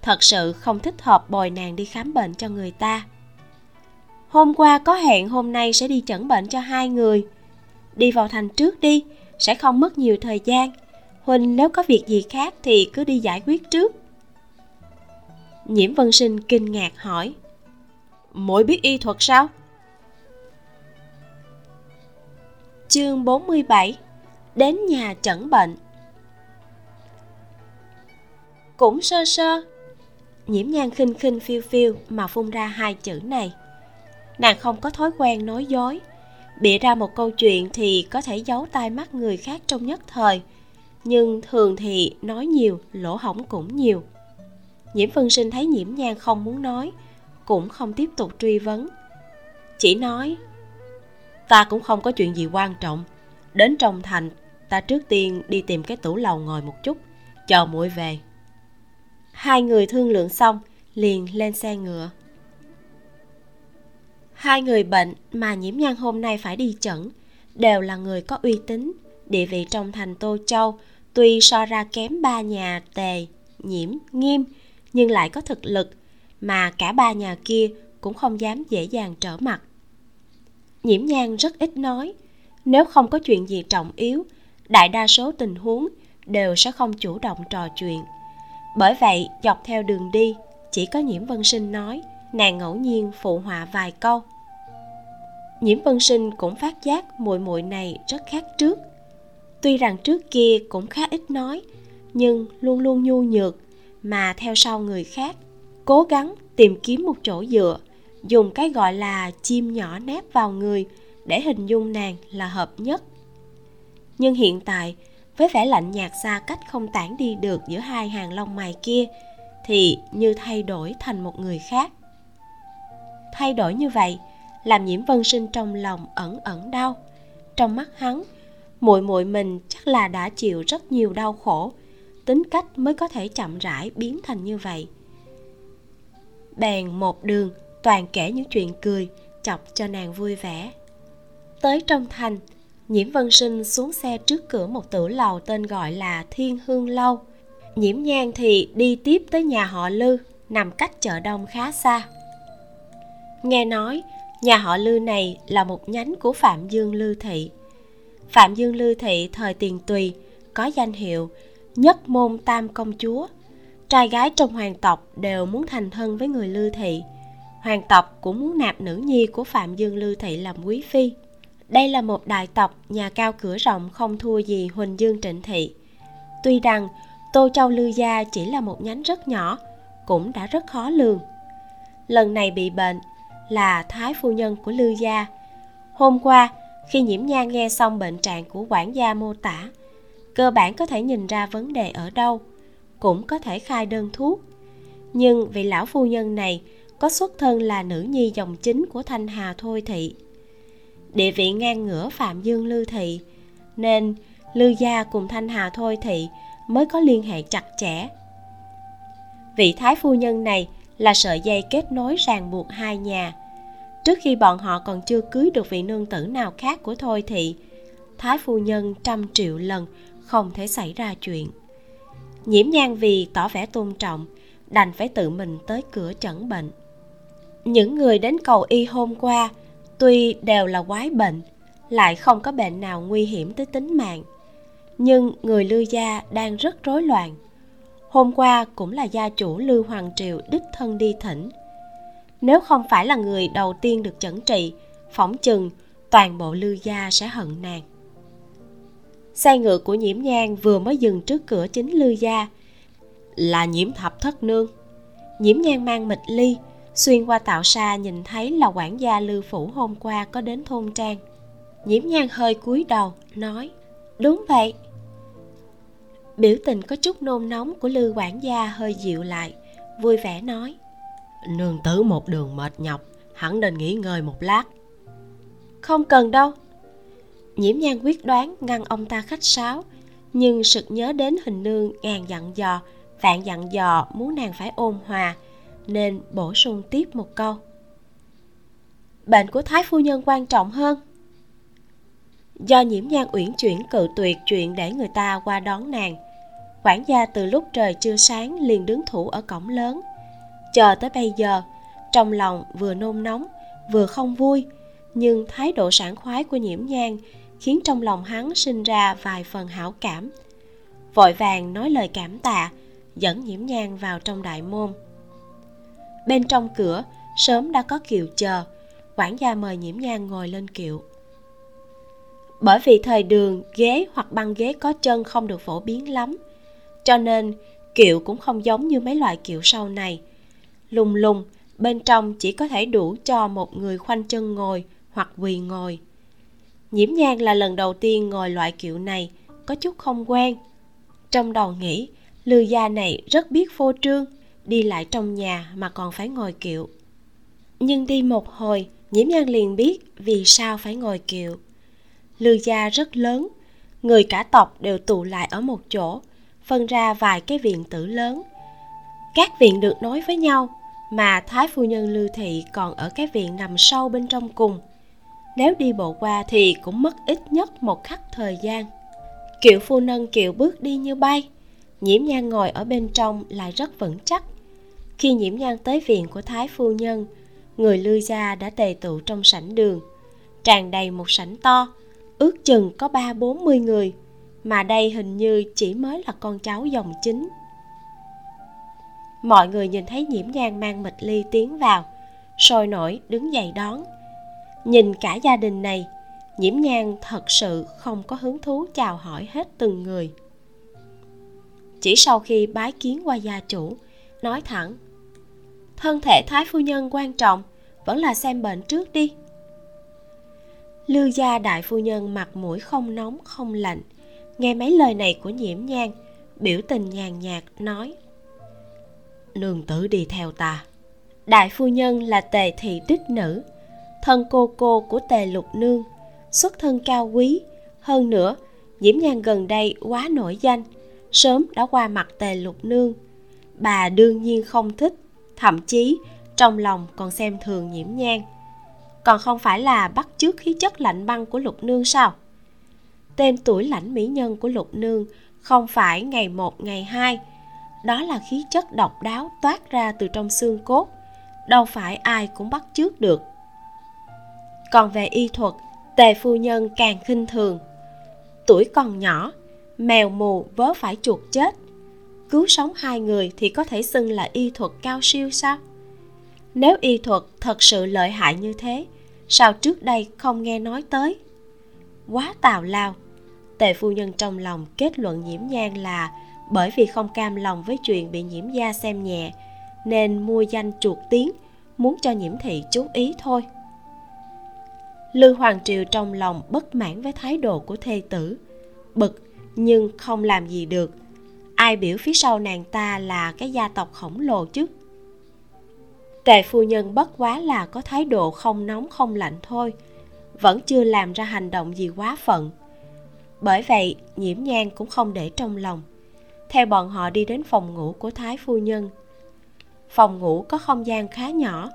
Thật sự không thích hợp bồi nàng đi khám bệnh cho người ta. Hôm qua có hẹn, hôm nay sẽ đi chẩn bệnh cho hai người. Đi vào thành trước đi, sẽ không mất nhiều thời gian. Huynh nếu có việc gì khác thì cứ đi giải quyết trước. Nhiễm vân sinh kinh ngạc hỏi. Muội biết y thuật sao? Chương 47 Đến nhà chẩn bệnh. Cũng sơ sơ. Nhiễm nhan khinh khinh phiêu phiêu mà phun ra hai chữ này. Nàng không có thói quen nói dối. Bịa ra một câu chuyện thì có thể giấu tai mắt người khác trong nhất thời. Nhưng thường thì nói nhiều, lỗ hổng cũng nhiều. Nhiễm phân sinh thấy nhiễm nhan không muốn nói Cũng không tiếp tục truy vấn. Chỉ nói ta cũng không có chuyện gì quan trọng. Đến trong thành ta trước tiên đi tìm cái tủ lầu ngồi một chút chờ muội về hai người thương lượng xong, liền lên xe ngựa. Hai người bệnh mà nhiễm nhan hôm nay phải đi chẩn đều là người có uy tín. Địa vị trong thành tô châu tuy so ra kém ba nhà tề, nhiễm, nghiêm, nhưng lại có thực lực mà cả ba nhà kia cũng không dám dễ dàng trở mặt. Nhiễm nhan rất ít nói, nếu không có chuyện gì trọng yếu, đại đa số tình huống đều sẽ không chủ động trò chuyện bởi vậy, dọc theo đường đi, chỉ có nhiễm vân sinh nói, nàng ngẫu nhiên phụ họa vài câu. Nhiễm vân sinh cũng phát giác muội muội này rất khác trước. Tuy rằng trước kia cũng khá ít nói, nhưng luôn luôn nhu nhược, mà theo sau người khác, cố gắng tìm kiếm một chỗ dựa, dùng cái gọi là chim nhỏ nép vào người để hình dung nàng là hợp nhất. Nhưng hiện tại với vẻ lạnh nhạt xa cách không tản đi được giữa hai hàng lông mày kia, thì như thay đổi thành một người khác. Thay đổi như vậy làm nhiễm vân sinh trong lòng ẩn ẩn đau. Trong mắt hắn, muội muội mình chắc là đã chịu rất nhiều đau khổ, tính cách mới có thể chậm rãi biến thành như vậy. Bèn một đường, toàn kể những chuyện cười, chọc cho nàng vui vẻ. Tới trong thành nhiễm vân sinh xuống xe trước cửa một tử lầu tên gọi là thiên hương lâu. Nhiễm nhan thì đi tiếp tới nhà họ lư, nằm cách chợ đông khá xa. Nghe nói, nhà họ lư này là một nhánh của phạm dương lư thị. Phạm dương lư thị thời tiền tùy, có danh hiệu nhất môn tam công chúa. Trai gái trong hoàng tộc đều muốn thành thân với người lư thị. Hoàng tộc cũng muốn nạp nữ nhi của phạm dương lư thị làm quý phi đây là một đại tộc, nhà cao cửa rộng, không thua gì huỳnh dương trịnh thị. Tuy rằng, tô châu lư gia chỉ là một nhánh rất nhỏ, cũng đã rất khó lường. Lần này bị bệnh là thái phu nhân của lư gia. Hôm qua, khi nhiễm nhan nghe xong bệnh trạng của quản gia mô tả, cơ bản có thể nhìn ra vấn đề ở đâu, cũng có thể khai đơn thuốc. Nhưng vị lão phu nhân này có xuất thân là nữ nhi dòng chính của thanh hà thôi thị địa vị ngang ngửa phạm dương lưu thị. Nên lưu gia cùng thanh hà thôi thị mới có liên hệ chặt chẽ. Vị thái phu nhân này là sợi dây kết nối ràng buộc hai nhà. Trước khi bọn họ còn chưa cưới được vị nương tử nào khác của thôi thị, thái phu nhân trăm triệu lần không thể xảy ra chuyện. Nhiễm nhan vì tỏ vẻ tôn trọng, đành phải tự mình tới cửa chẩn bệnh. Những người đến cầu y hôm qua tuy đều là quái bệnh, lại không có bệnh nào nguy hiểm tới tính mạng. Nhưng người lưu gia đang rất rối loạn. Hôm qua cũng là gia chủ lưu hoàng triều đích thân đi thỉnh. Nếu không phải là người đầu tiên được chẩn trị, phỏng chừng toàn bộ lưu gia sẽ hận nàng. Xe ngựa của nhiễm nhang vừa mới dừng trước cửa chính lưu gia là nhiễm thập thất nương. Nhiễm nhang mang mịch ly xuyên qua tạo xa nhìn thấy là quản gia lư phủ hôm qua có đến thôn trang. Nhiễm nhan hơi cúi đầu nói đúng vậy. Biểu tình có chút nôn nóng của lư quản gia hơi dịu lại vui vẻ nói nương tử một đường mệt nhọc hẳn nên nghỉ ngơi một lát. Không cần đâu. Nhiễm nhan quyết đoán ngăn ông ta khách sáo nhưng sực nhớ đến hình nương ngàn dặn dò vạn dặn dò muốn nàng phải ôn hòa nên bổ sung tiếp một câu. Bệnh của thái phu nhân quan trọng hơn. Do nhiễm nhan uyển chuyển cự tuyệt chuyện để người ta qua đón nàng, quản gia từ lúc trời chưa sáng liền đứng thủ ở cổng lớn. Chờ tới bây giờ, trong lòng vừa nôn nóng, vừa không vui, nhưng thái độ sảng khoái của nhiễm nhan khiến trong lòng hắn sinh ra vài phần hảo cảm. Vội vàng nói lời cảm tạ, dẫn nhiễm nhan vào trong đại môn bên trong cửa, sớm đã có kiệu chờ. Quản gia mời nhiễm nhan ngồi lên kiệu. Bởi vì thời đường, ghế hoặc băng ghế có chân không được phổ biến lắm, cho nên kiệu cũng không giống như mấy loại kiệu sau này. Lùng lùng, bên trong chỉ có thể đủ cho một người khoanh chân ngồi hoặc quỳ ngồi. Nhiễm nhan là lần đầu tiên ngồi loại kiệu này, có chút không quen. Trong đầu nghĩ, lư gia này rất biết phô trương đi lại trong nhà mà còn phải ngồi kiệu. Nhưng đi một hồi, nhiễm nhan liền biết vì sao phải ngồi kiệu. Lư gia rất lớn, người cả tộc đều tụ lại ở một chỗ, phân ra vài cái viện tử lớn. Các viện được nối với nhau, mà thái phu nhân lưu thị còn ở cái viện nằm sâu bên trong cùng. Nếu đi bộ qua thì cũng mất ít nhất một khắc thời gian. Kiệu phu nâng kiệu bước đi như bay, nhiễm nhan ngồi ở bên trong lại rất vững chắc khi nhiễm nhan tới viện của thái phu nhân, người lư gia đã tề tụ trong sảnh đường. Tràn đầy một sảnh to, ước chừng có ba bốn mươi người, mà đây hình như chỉ mới là con cháu dòng chính. Mọi người nhìn thấy nhiễm nhan mang mịch ly tiến vào, sôi nổi đứng dậy đón. Nhìn cả gia đình này, nhiễm nhan thật sự không có hứng thú chào hỏi hết từng người. Chỉ sau khi bái kiến qua gia chủ, nói thẳng thân thể thái phu nhân quan trọng, vẫn là xem bệnh trước đi. Lưu gia đại phu nhân mặt mũi không nóng, không lạnh. Nghe mấy lời này của nhiễm nhan, biểu tình nhàn nhạt, nói, nương tử đi theo ta. Đại phu nhân là tề thị đích nữ, thân cô cô của tề lục nương, xuất thân cao quý. Hơn nữa, nhiễm nhan gần đây quá nổi danh, sớm đã qua mặt tề lục nương. Bà đương nhiên không thích thậm chí trong lòng còn xem thường nhiễm nhan còn không phải là bắt chước khí chất lạnh băng của lục nương sao? Tên tuổi lãnh mỹ nhân của lục nương không phải ngày một, ngày hai. Đó là khí chất độc đáo toát ra từ trong xương cốt. Đâu phải ai cũng bắt chước được. Còn về y thuật, tề phu nhân càng khinh thường. Tuổi còn nhỏ, mèo mù vớ phải chuột chết cứu sống hai người thì có thể xưng là y thuật cao siêu sao? Nếu y thuật thật sự lợi hại như thế, sao trước đây không nghe nói tới? Quá tào lao. Tề phu nhân trong lòng kết luận nhiễm nhan là bởi vì không cam lòng với chuyện bị nhiễm gia xem nhẹ, nên mua danh chuột tiếng muốn cho nhiễm thị chú ý thôi. Lư hoàng triều trong lòng bất mãn với thái độ của thê tử, bực nhưng không làm gì được ai biểu phía sau nàng ta là cái gia tộc khổng lồ chứ? Tề phu nhân bất quá là có thái độ không nóng không lạnh thôi, vẫn chưa làm ra hành động gì quá phận. Bởi vậy, nhiễm nhan cũng không để trong lòng. Theo bọn họ đi đến phòng ngủ của thái phu nhân. Phòng ngủ có không gian khá nhỏ,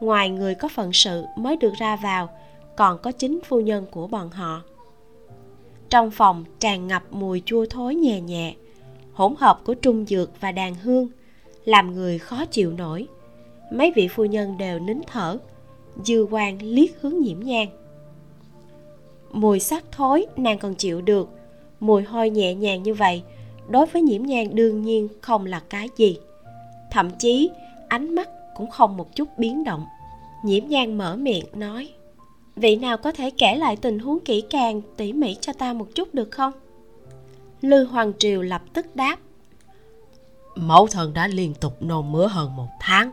ngoài người có phận sự mới được ra vào, còn có chính phu nhân của bọn họ. Trong phòng tràn ngập mùi chua thối nhẹ nhẹ hỗn hợp của trung dược và đàn hương, làm người khó chịu nổi. Mấy vị phu nhân đều nín thở, dư quan liếc hướng nhiễm nhang. Mùi sắc thối nàng còn chịu được, mùi hôi nhẹ nhàng như vậy, đối với nhiễm nhang đương nhiên không là cái gì. Thậm chí, ánh mắt cũng không một chút biến động. Nhiễm nhang mở miệng nói, vị nào có thể kể lại tình huống kỹ càng, tỉ mỉ cho ta một chút được không? Lư hoàng triều lập tức đáp. Mẫu thân đã liên tục nôn mửa hơn một tháng.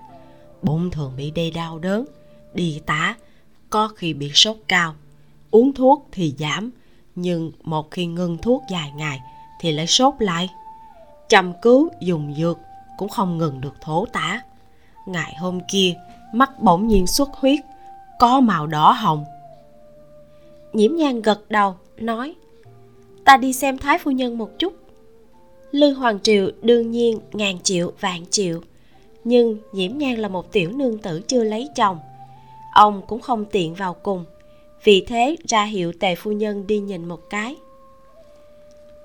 Bụng thường bị đê đau đớn, đi tả, có khi bị sốt cao. Uống thuốc thì giảm, nhưng một khi ngưng thuốc dài ngày thì lại sốt lại. Chăm cứu, dùng dược cũng không ngừng được thổ tả. Ngày hôm kia, mắt bỗng nhiên xuất huyết, có màu đỏ hồng. Nhiễm nhan gật đầu, nói ta đi xem thái phu nhân một chút. Lư hoàng triệu đương nhiên ngàn triệu, vạn triệu. Nhưng nhiễm nhan là một tiểu nương tử chưa lấy chồng. Ông cũng không tiện vào cùng. Vì thế ra hiệu tề phu nhân đi nhìn một cái.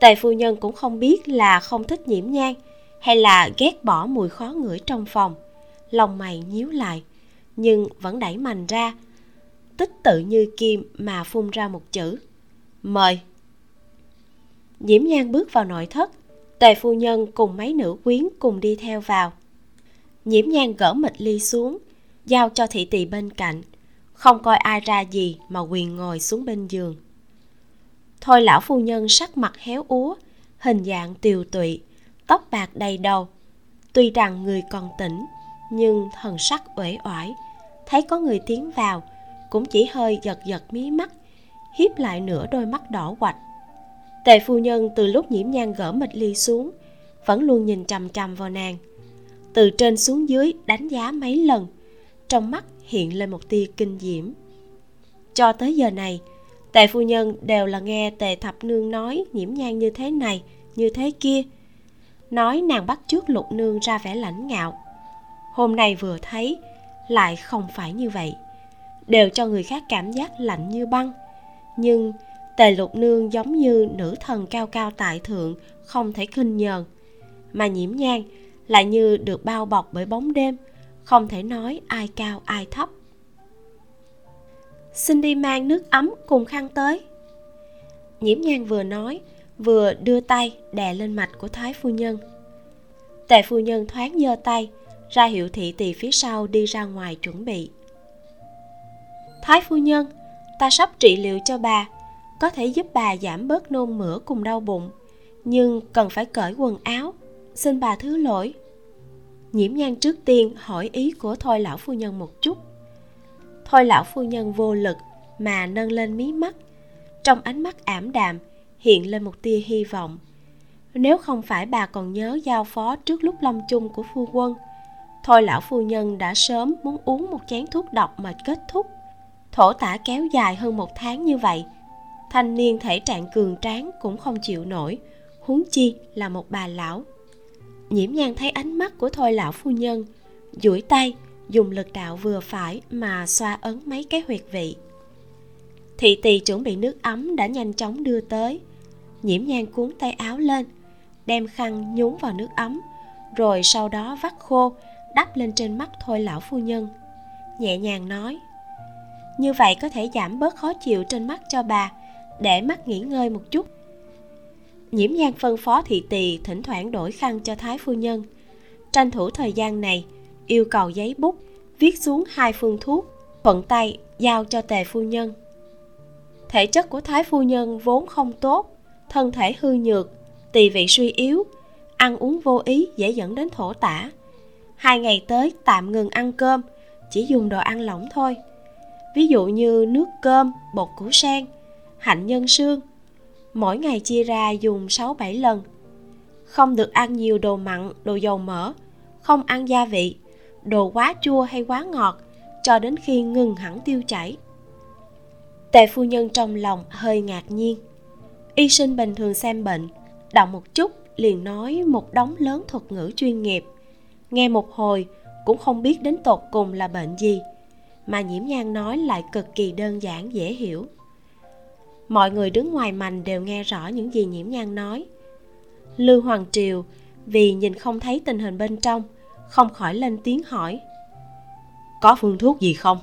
Tề phu nhân cũng không biết là không thích nhiễm nhan hay là ghét bỏ mùi khó ngửi trong phòng. Lòng mày nhíu lại, nhưng vẫn đẩy mạnh ra. Tích tự như kim mà phun ra một chữ. Mời nhiễm nhan bước vào nội thất. Tề phu nhân cùng mấy nữ quyến cùng đi theo vào. Nhiễm nhan gỡ mịch ly xuống, giao cho thị tỳ bên cạnh. Không coi ai ra gì mà quyền ngồi xuống bên giường. Thôi lão phu nhân sắc mặt héo úa, hình dạng tiều tụy, tóc bạc đầy đầu. Tuy rằng người còn tỉnh, nhưng thần sắc uể oải. Thấy có người tiến vào, cũng chỉ hơi giật giật mí mắt hiếp lại nửa đôi mắt đỏ quạch tề phu nhân từ lúc nhiễm nhan gỡ mịch ly xuống, vẫn luôn nhìn trầm trầm vào nàng. Từ trên xuống dưới đánh giá mấy lần, trong mắt hiện lên một tia kinh diễm. Cho tới giờ này, tề phu nhân đều là nghe tề thập nương nói nhiễm nhan như thế này, như thế kia. Nói nàng bắt trước lục nương ra vẻ lãnh ngạo. Hôm nay vừa thấy, lại không phải như vậy. Đều cho người khác cảm giác lạnh như băng. Nhưng tề lục nương giống như nữ thần cao cao tại thượng, không thể khinh nhờn. Mà nhiễm nhang lại như được bao bọc bởi bóng đêm, không thể nói ai cao ai thấp. Xin đi mang nước ấm cùng khăn tới. Nhiễm nhang vừa nói, vừa đưa tay đè lên mạch của thái phu nhân. Tề phu nhân thoáng giơ tay, ra hiệu thị tỳ phía sau đi ra ngoài chuẩn bị. Thái phu nhân, ta sắp trị liệu cho bà có thể giúp bà giảm bớt nôn mửa cùng đau bụng. Nhưng cần phải cởi quần áo. Xin bà thứ lỗi. Nhiễm nhan trước tiên hỏi ý của thôi lão phu nhân một chút. Thôi lão phu nhân vô lực mà nâng lên mí mắt. Trong ánh mắt ảm đạm hiện lên một tia hy vọng. Nếu không phải bà còn nhớ giao phó trước lúc lâm chung của phu quân, thôi lão phu nhân đã sớm muốn uống một chén thuốc độc mà kết thúc. Thổ tả kéo dài hơn một tháng như vậy thanh niên thể trạng cường tráng cũng không chịu nổi. Huống chi là một bà lão. Nhiễm nhan thấy ánh mắt của thôi lão phu nhân, duỗi tay, dùng lực đạo vừa phải mà xoa ấn mấy cái huyệt vị. Thị tỳ chuẩn bị nước ấm đã nhanh chóng đưa tới. Nhiễm nhan cuốn tay áo lên, đem khăn nhúng vào nước ấm, rồi sau đó vắt khô, đắp lên trên mắt thôi lão phu nhân. Nhẹ nhàng nói, như vậy có thể giảm bớt khó chịu trên mắt cho bà để mắt nghỉ ngơi một chút. Nhiễm nhan phân phó thị tỳ thỉnh thoảng đổi khăn cho thái phu nhân. Tranh thủ thời gian này, yêu cầu giấy bút, viết xuống hai phương thuốc, thuận tay giao cho tề phu nhân. Thể chất của thái phu nhân vốn không tốt, thân thể hư nhược, tỳ vị suy yếu, ăn uống vô ý dễ dẫn đến thổ tả. Hai ngày tới tạm ngừng ăn cơm, chỉ dùng đồ ăn lỏng thôi. Ví dụ như nước cơm, bột củ sen hạnh nhân sương. Mỗi ngày chia ra dùng 6-7 lần. Không được ăn nhiều đồ mặn, đồ dầu mỡ, không ăn gia vị, đồ quá chua hay quá ngọt, cho đến khi ngừng hẳn tiêu chảy. Tề phu nhân trong lòng hơi ngạc nhiên. Y sinh bình thường xem bệnh động một chút liền nói một đống lớn thuật ngữ chuyên nghiệp. Nghe một hồi cũng không biết đến tột cùng là bệnh gì, mà nhiễm nhan nói lại cực kỳ đơn giản, dễ hiểu mọi người đứng ngoài mành đều nghe rõ những gì nhiễm nhan nói. Lưu hoàng triều, vì nhìn không thấy tình hình bên trong, không khỏi lên tiếng hỏi. Có phương thuốc gì không?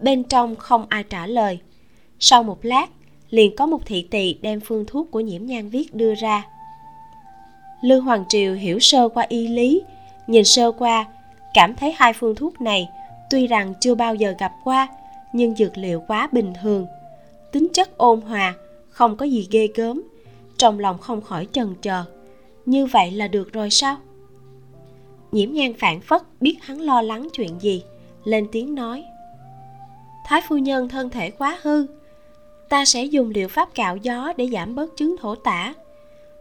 Bên trong không ai trả lời. Sau một lát, liền có một thị tỳ đem phương thuốc của nhiễm nhan viết đưa ra. Lưu hoàng triều hiểu sơ qua y lý, nhìn sơ qua, cảm thấy hai phương thuốc này tuy rằng chưa bao giờ gặp qua, nhưng dược liệu quá bình thường tính chất ôn hòa không có gì ghê gớm trong lòng không khỏi chần chờ như vậy là được rồi sao? Nhiễm nhan phản phất biết hắn lo lắng chuyện gì lên tiếng nói. Thái phu nhân thân thể quá hư ta sẽ dùng liệu pháp cạo gió để giảm bớt chứng thổ tả.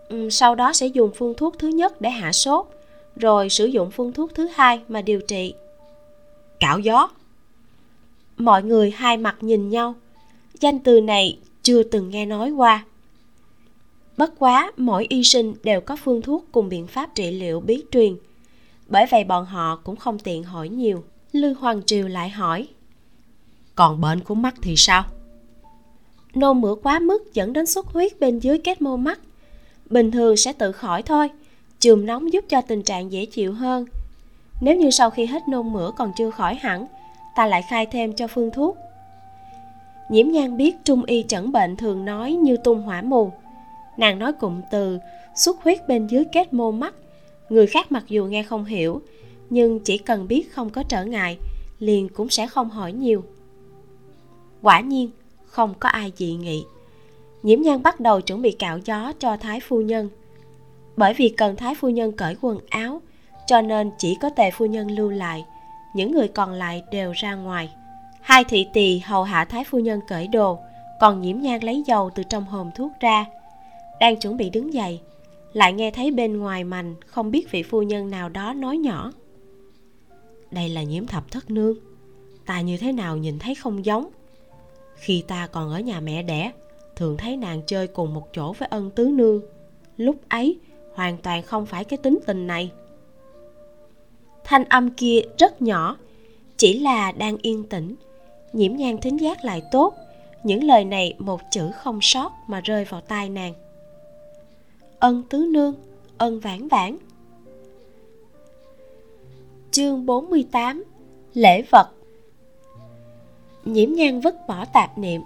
Ừ, sau đó sẽ dùng phương thuốc thứ nhất để hạ sốt rồi sử dụng phương thuốc thứ hai mà điều trị. Cạo gió. Mọi người hai mặt nhìn nhau danh từ này chưa từng nghe nói qua. Bất quá mỗi y sinh đều có phương thuốc cùng biện pháp trị liệu bí truyền. Bởi vậy bọn họ cũng không tiện hỏi nhiều. Lư hoàng triều lại hỏi còn bệnh của mắt thì sao? Nôn mửa quá mức dẫn đến xuất huyết bên dưới kết mô mắt. Bình thường sẽ tự khỏi thôi chườm nóng giúp cho tình trạng dễ chịu hơn. Nếu như sau khi hết nôn mửa còn chưa khỏi hẳn ta lại khai thêm cho phương thuốc nhiễm nhan biết trung y chẩn bệnh thường nói như tung hỏa mù. Nàng nói cụm từ, xuất huyết bên dưới kết mô mắt. Người khác mặc dù nghe không hiểu, nhưng chỉ cần biết không có trở ngại, liền cũng sẽ không hỏi nhiều. Quả nhiên, không có ai dị nghị. Nhiễm nhan bắt đầu chuẩn bị cạo gió cho thái phu nhân. Bởi vì cần thái phu nhân cởi quần áo, cho nên chỉ có tề phu nhân lưu lại, những người còn lại đều ra ngoài hai thị tỳ hầu hạ thái phu nhân cởi đồ, còn nhiễm nhan lấy dầu từ trong hòm thuốc ra. Đang chuẩn bị đứng dậy, lại nghe thấy bên ngoài mành không biết vị phu nhân nào đó nói nhỏ. Đây là nhiễm thập thất nương, ta như thế nào nhìn thấy không giống? Khi ta còn ở nhà mẹ đẻ, thường thấy nàng chơi cùng một chỗ với ân tứ nương. Lúc ấy, hoàn toàn không phải cái tính tình này. Thanh âm kia rất nhỏ, chỉ là đang yên tĩnh nhiễm nhan thính giác lại tốt. Những lời này một chữ không sót mà rơi vào tai nàng. Ân tứ nương ân vãn vãn. Chương 48 Lễ vật Nhiễm nhan vứt bỏ tạp niệm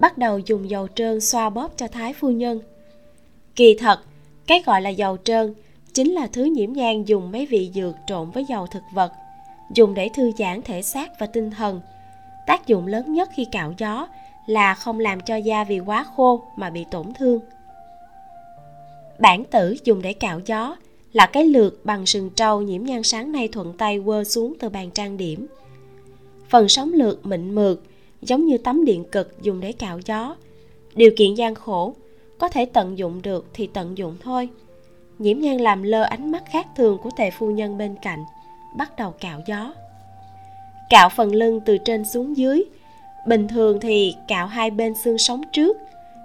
Bắt đầu dùng dầu trơn xoa bóp cho thái phu nhân. Kỳ thật, cái gọi là dầu trơn Chính là thứ nhiễm nhan dùng mấy vị dược trộn với dầu thực vật Dùng để thư giãn thể xác và tinh thần Tác dụng lớn nhất khi cạo gió Là không làm cho da vì quá khô mà bị tổn thương. Bản tử dùng để cạo gió là cái lược bằng sừng trâu nhiễm nhan sáng nay thuận tay quơ xuống từ bàn trang điểm. Phần sóng lược mịn mượt, giống như tấm điện cực dùng để cạo gió. Điều kiện gian khổ, có thể tận dụng được thì tận dụng thôi. Nhiễm nhan làm lơ ánh mắt khác thường của tề phu nhân bên cạnh, bắt đầu cạo gió cạo phần lưng từ trên xuống dưới. Bình thường thì cạo hai bên xương sống trước,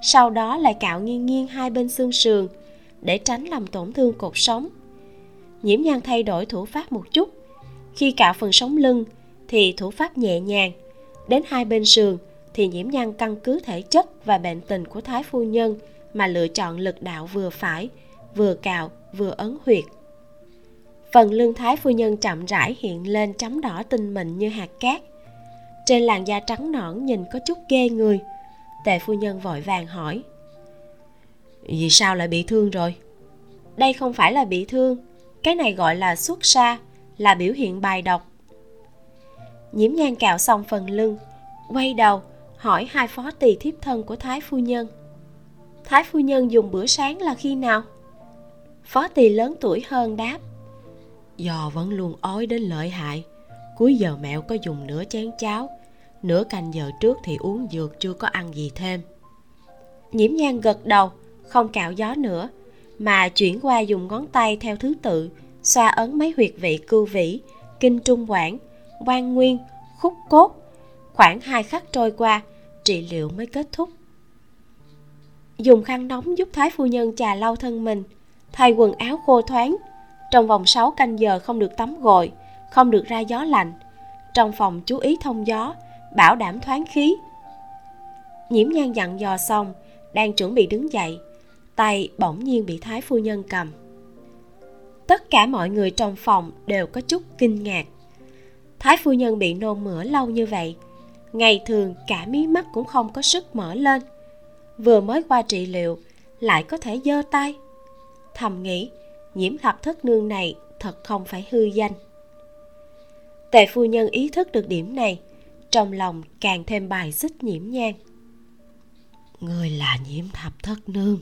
sau đó lại cạo nghiêng nghiêng hai bên xương sườn để tránh làm tổn thương cột sống. Nhiễm nhan thay đổi thủ pháp một chút. Khi cạo phần sống lưng thì thủ pháp nhẹ nhàng, đến hai bên sườn thì nhiễm nhan căn cứ thể chất và bệnh tình của thái phu nhân mà lựa chọn lực đạo vừa phải, vừa cạo, vừa ấn huyệt phần lưng thái phu nhân chậm rãi hiện lên chấm đỏ tinh mịn như hạt cát. Trên làn da trắng nõn nhìn có chút ghê người. Tề phu nhân vội vàng hỏi, vì sao lại bị thương rồi? Đây không phải là bị thương, cái này gọi là xuất sa, là biểu hiện bài độc. Nhiễm nhan cạo xong phần lưng, quay đầu hỏi hai phó tỳ thiếp thân của thái phu nhân, thái phu nhân dùng bữa sáng là khi nào? Phó tỳ lớn tuổi hơn đáp do vẫn luôn ói đến lợi hại. Cuối giờ mẹo có dùng nửa chén cháo, nửa canh giờ trước thì uống dược chưa có ăn gì thêm. Nhiễm nhan gật đầu, không cạo gió nữa, mà chuyển qua dùng ngón tay theo thứ tự, xoa ấn mấy huyệt vị cưu vĩ, kinh trung quản quan nguyên, khúc cốt. Khoảng hai khắc trôi qua, trị liệu mới kết thúc. Dùng khăn nóng giúp thái phu nhân trà lau thân mình, thay quần áo khô thoáng trong vòng 6 canh giờ không được tắm gội, không được ra gió lạnh. Trong phòng chú ý thông gió, bảo đảm thoáng khí. Nhiễm nhan dặn dò xong, đang chuẩn bị đứng dậy, tay bỗng nhiên bị thái phu nhân cầm. Tất cả mọi người trong phòng đều có chút kinh ngạc. Thái phu nhân bị nôn mửa lâu như vậy, ngày thường cả mí mắt cũng không có sức mở lên. Vừa mới qua trị liệu, lại có thể giơ tay. Thầm nghĩ nhiễm thập thất nương này thật không phải hư danh. Tề phu nhân ý thức được điểm này trong lòng càng thêm bài xích nhiễm nhang. Người là nhiễm thập thất nương.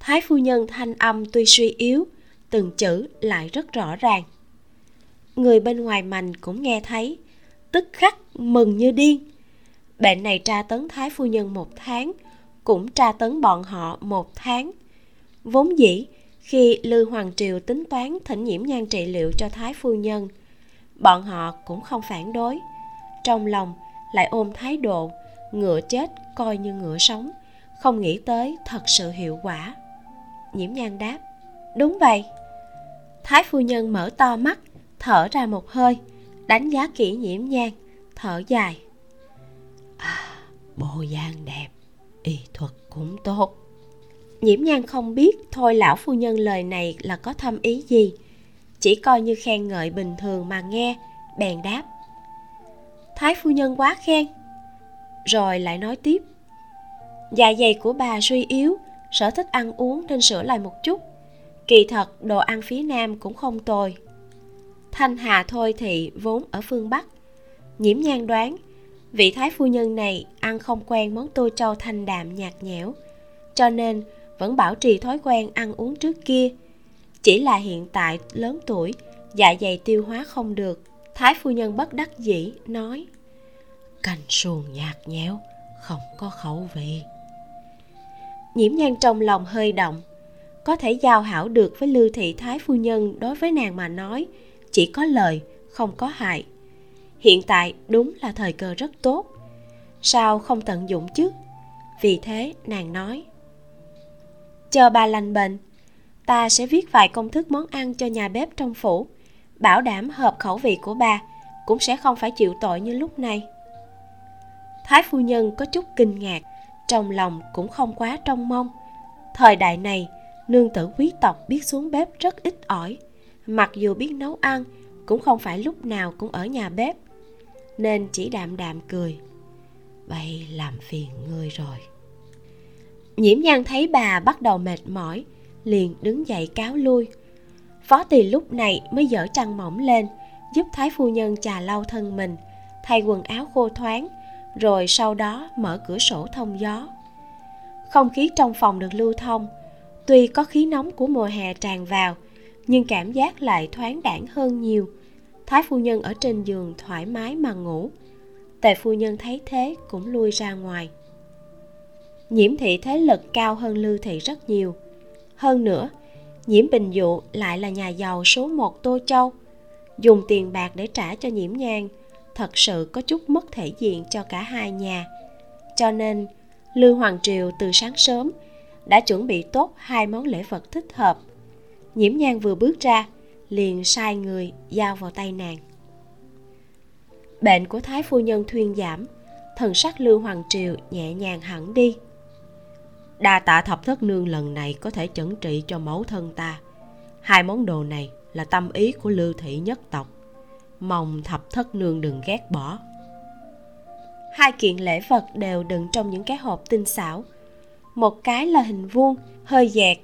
Thái phu nhân thanh âm tuy suy yếu từng chữ lại rất rõ ràng. Người bên ngoài mành cũng nghe thấy tức khắc mừng như điên. Bệnh này tra tấn thái phu nhân một tháng cũng tra tấn bọn họ một tháng. Vốn dĩ khi lư hoàng triều tính toán thỉnh nhiễm nhan trị liệu cho thái phu nhân bọn họ cũng không phản đối. Trong lòng lại ôm thái độ ngựa chết coi như ngựa sống không nghĩ tới thật sự hiệu quả. Nhiễm nhan đáp đúng vậy. Thái phu nhân mở to mắt thở ra một hơi đánh giá kỹ nhiễm nhan thở dài. À, bộ dáng đẹp y thuật cũng tốt nhiễm nhan không biết thôi lão phu nhân lời này là có thâm ý gì. Chỉ coi như khen ngợi bình thường mà nghe, bèn đáp. Thái phu nhân quá khen. Rồi lại nói tiếp. Dạ dày của bà suy yếu, sở thích ăn uống nên sửa lại một chút. Kỳ thật, đồ ăn phía nam cũng không tồi. Thanh hà thôi thị vốn ở phương bắc. Nhiễm nhan đoán, vị thái phu nhân này ăn không quen món tô châu thanh đạm nhạt nhẽo. Cho nên vẫn bảo trì thói quen ăn uống trước kia. Chỉ là hiện tại lớn tuổi dạ dày tiêu hóa không được, thái phu nhân bất đắc dĩ nói canh suồn nhạt nhẽo, không có khẩu vị. Nhiễm nhan trong lòng hơi động, có thể giao hảo được với lưu thị thái phu nhân đối với nàng mà nói, chỉ có lời, không có hại. Hiện tại đúng là thời cơ rất tốt. Sao không tận dụng chứ? Vì thế nàng nói chờ bà lành bệnh, ta sẽ viết vài công thức món ăn cho nhà bếp trong phủ. Bảo đảm hợp khẩu vị của bà cũng sẽ không phải chịu tội như lúc này. Thái phu nhân có chút kinh ngạc, trong lòng cũng không quá trông mong. Thời đại này, nương tử quý tộc biết xuống bếp rất ít ỏi, mặc dù biết nấu ăn cũng không phải lúc nào cũng ở nhà bếp, nên chỉ đạm đạm cười. Vậy làm phiền ngươi rồi nhiễm nhan thấy bà bắt đầu mệt mỏi, liền đứng dậy cáo lui. Phó tỳ lúc này mới dở trăng mỏng lên, giúp thái phu nhân trà lau thân mình, thay quần áo khô thoáng, rồi sau đó mở cửa sổ thông gió. Không khí trong phòng được lưu thông, tuy có khí nóng của mùa hè tràn vào, nhưng cảm giác lại thoáng đãng hơn nhiều. Thái phu nhân ở trên giường thoải mái mà ngủ. Tề phu nhân thấy thế cũng lui ra ngoài nhiễm thị thế lực cao hơn lưu thị rất nhiều. Hơn nữa, nhiễm bình dụ lại là nhà giàu số một tô châu. Dùng tiền bạc để trả cho nhiễm nhang, thật sự có chút mất thể diện cho cả hai nhà. Cho nên, lưu hoàng triều từ sáng sớm đã chuẩn bị tốt hai món lễ vật thích hợp. Nhiễm nhang vừa bước ra, liền sai người giao vào tay nàng. Bệnh của thái phu nhân thuyên giảm, thần sắc lưu hoàng triều nhẹ nhàng hẳn đi đa tạ thập thất nương lần này có thể chẩn trị cho mẫu thân ta. Hai món đồ này là tâm ý của lưu thị nhất tộc. Mong thập thất nương đừng ghét bỏ. Hai kiện lễ vật đều đựng trong những cái hộp tinh xảo. Một cái là hình vuông, hơi dẹt.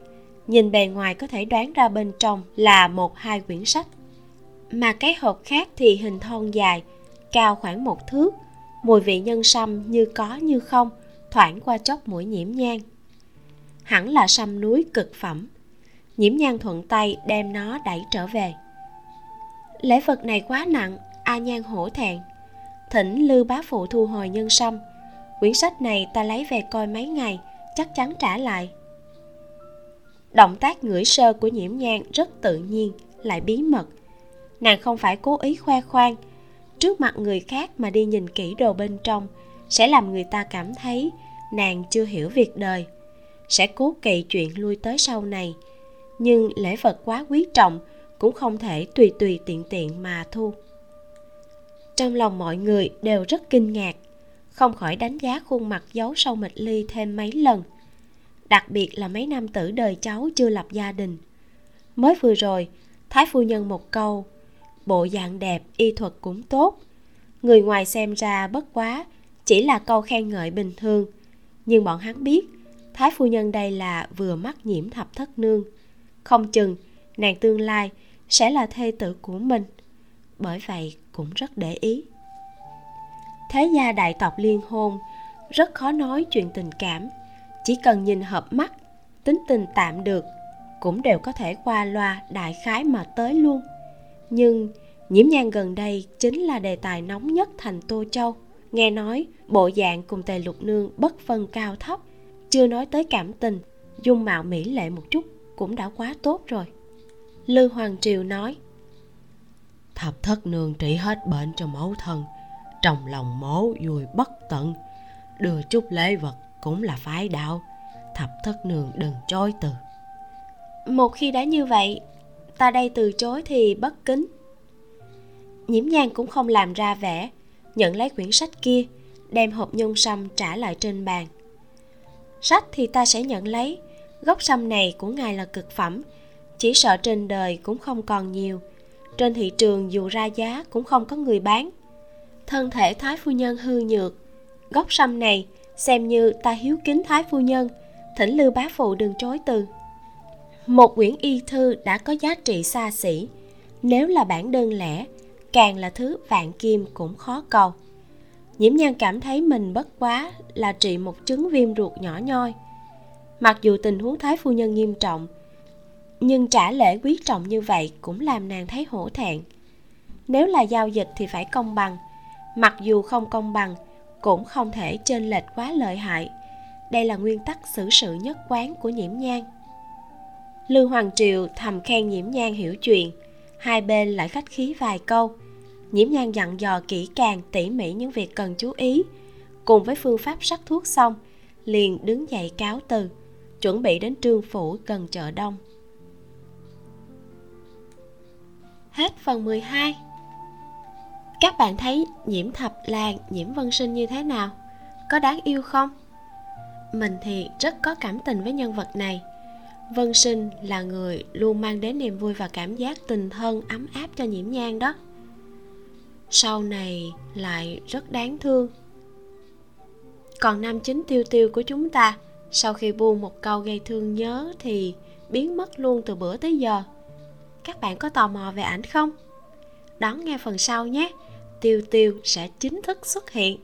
Nhìn bề ngoài có thể đoán ra bên trong là một hai quyển sách. Mà cái hộp khác thì hình thon dài, cao khoảng một thước. Mùi vị nhân sâm như có như không, thoảng qua chốc mũi nhiễm nhang hẳn là sâm núi cực phẩm. Nhiễm nhan thuận tay đem nó đẩy trở về. Lễ vật này quá nặng, a nhan hổ thẹn. Thỉnh lư bá phụ thu hồi nhân sâm. Quyển sách này ta lấy về coi mấy ngày, chắc chắn trả lại. Động tác ngửi sơ của nhiễm nhan rất tự nhiên, lại bí mật. Nàng không phải cố ý khoe khoang. Trước mặt người khác mà đi nhìn kỹ đồ bên trong, sẽ làm người ta cảm thấy nàng chưa hiểu việc đời sẽ cố kỵ chuyện lui tới sau này. Nhưng lễ vật quá quý trọng, cũng không thể tùy tùy tiện tiện mà thu. Trong lòng mọi người đều rất kinh ngạc, không khỏi đánh giá khuôn mặt giấu sau mịch ly thêm mấy lần. Đặc biệt là mấy nam tử đời cháu chưa lập gia đình. Mới vừa rồi, thái phu nhân một câu, bộ dạng đẹp, y thuật cũng tốt. Người ngoài xem ra bất quá chỉ là câu khen ngợi bình thường, nhưng bọn hắn biết thái phu nhân đây là vừa mắc nhiễm thập thất nương. Không chừng, nàng tương lai sẽ là thê tử của mình. Bởi vậy cũng rất để ý. Thế gia đại tộc liên hôn, rất khó nói chuyện tình cảm. Chỉ cần nhìn hợp mắt, tính tình tạm được, cũng đều có thể qua loa đại khái mà tới luôn. Nhưng nhiễm nhan gần đây chính là đề tài nóng nhất thành tô châu. Nghe nói bộ dạng cùng tề lục nương bất phân cao thấp chưa nói tới cảm tình dung mạo mỹ lệ một chút cũng đã quá tốt rồi. Lư hoàng triều nói thập thất nương trị hết bệnh cho mẫu thân trong lòng mố vui bất tận. Đưa chút lễ vật cũng là phái đạo thập thất nương đừng chối từ. Một khi đã như vậy ta đây từ chối thì bất kính. Nhiễm nhan cũng không làm ra vẻ nhận lấy quyển sách kia đem hộp nhung sâm trả lại trên bàn sách thì ta sẽ nhận lấy. Gốc sâm này của ngài là cực phẩm. Chỉ sợ trên đời cũng không còn nhiều. Trên thị trường dù ra giá cũng không có người bán. Thân thể thái phu nhân hư nhược. Gốc sâm này xem như ta hiếu kính thái phu nhân. Thỉnh lưu bá phụ đừng chối từ. Một quyển y thư đã có giá trị xa xỉ. Nếu là bản đơn lẻ, càng là thứ vạn kim cũng khó cầu nhiễm nhan cảm thấy mình bất quá là trị một chứng viêm ruột nhỏ nhoi. Mặc dù tình huống thái phu nhân nghiêm trọng, nhưng trả lễ quý trọng như vậy cũng làm nàng thấy hổ thẹn. Nếu là giao dịch thì phải công bằng, mặc dù không công bằng, cũng không thể chênh lệch quá lợi hại. Đây là nguyên tắc xử sự nhất quán của nhiễm nhan. Lưu hoàng triều thầm khen nhiễm nhan hiểu chuyện, hai bên lại khách khí vài câu nhiễm nhan dặn dò kỹ càng, tỉ mỉ những việc cần chú ý. Cùng với phương pháp sắc thuốc xong, liền đứng dậy cáo từ, chuẩn bị đến trương phủ gần chợ đông. Hết phần 12 các bạn thấy nhiễm thập làng, nhiễm vân sinh như thế nào? Có đáng yêu không? Mình thì rất có cảm tình với nhân vật này. Vân sinh là người luôn mang đến niềm vui và cảm giác tình thân ấm áp cho nhiễm nhan đó sau này lại rất đáng thương. Còn nam chính tiêu tiêu của chúng ta, sau khi buông một câu gây thương nhớ thì biến mất luôn từ bữa tới giờ. Các bạn có tò mò về ảnh không? Đón nghe phần sau nhé. Tiêu tiêu sẽ chính thức xuất hiện.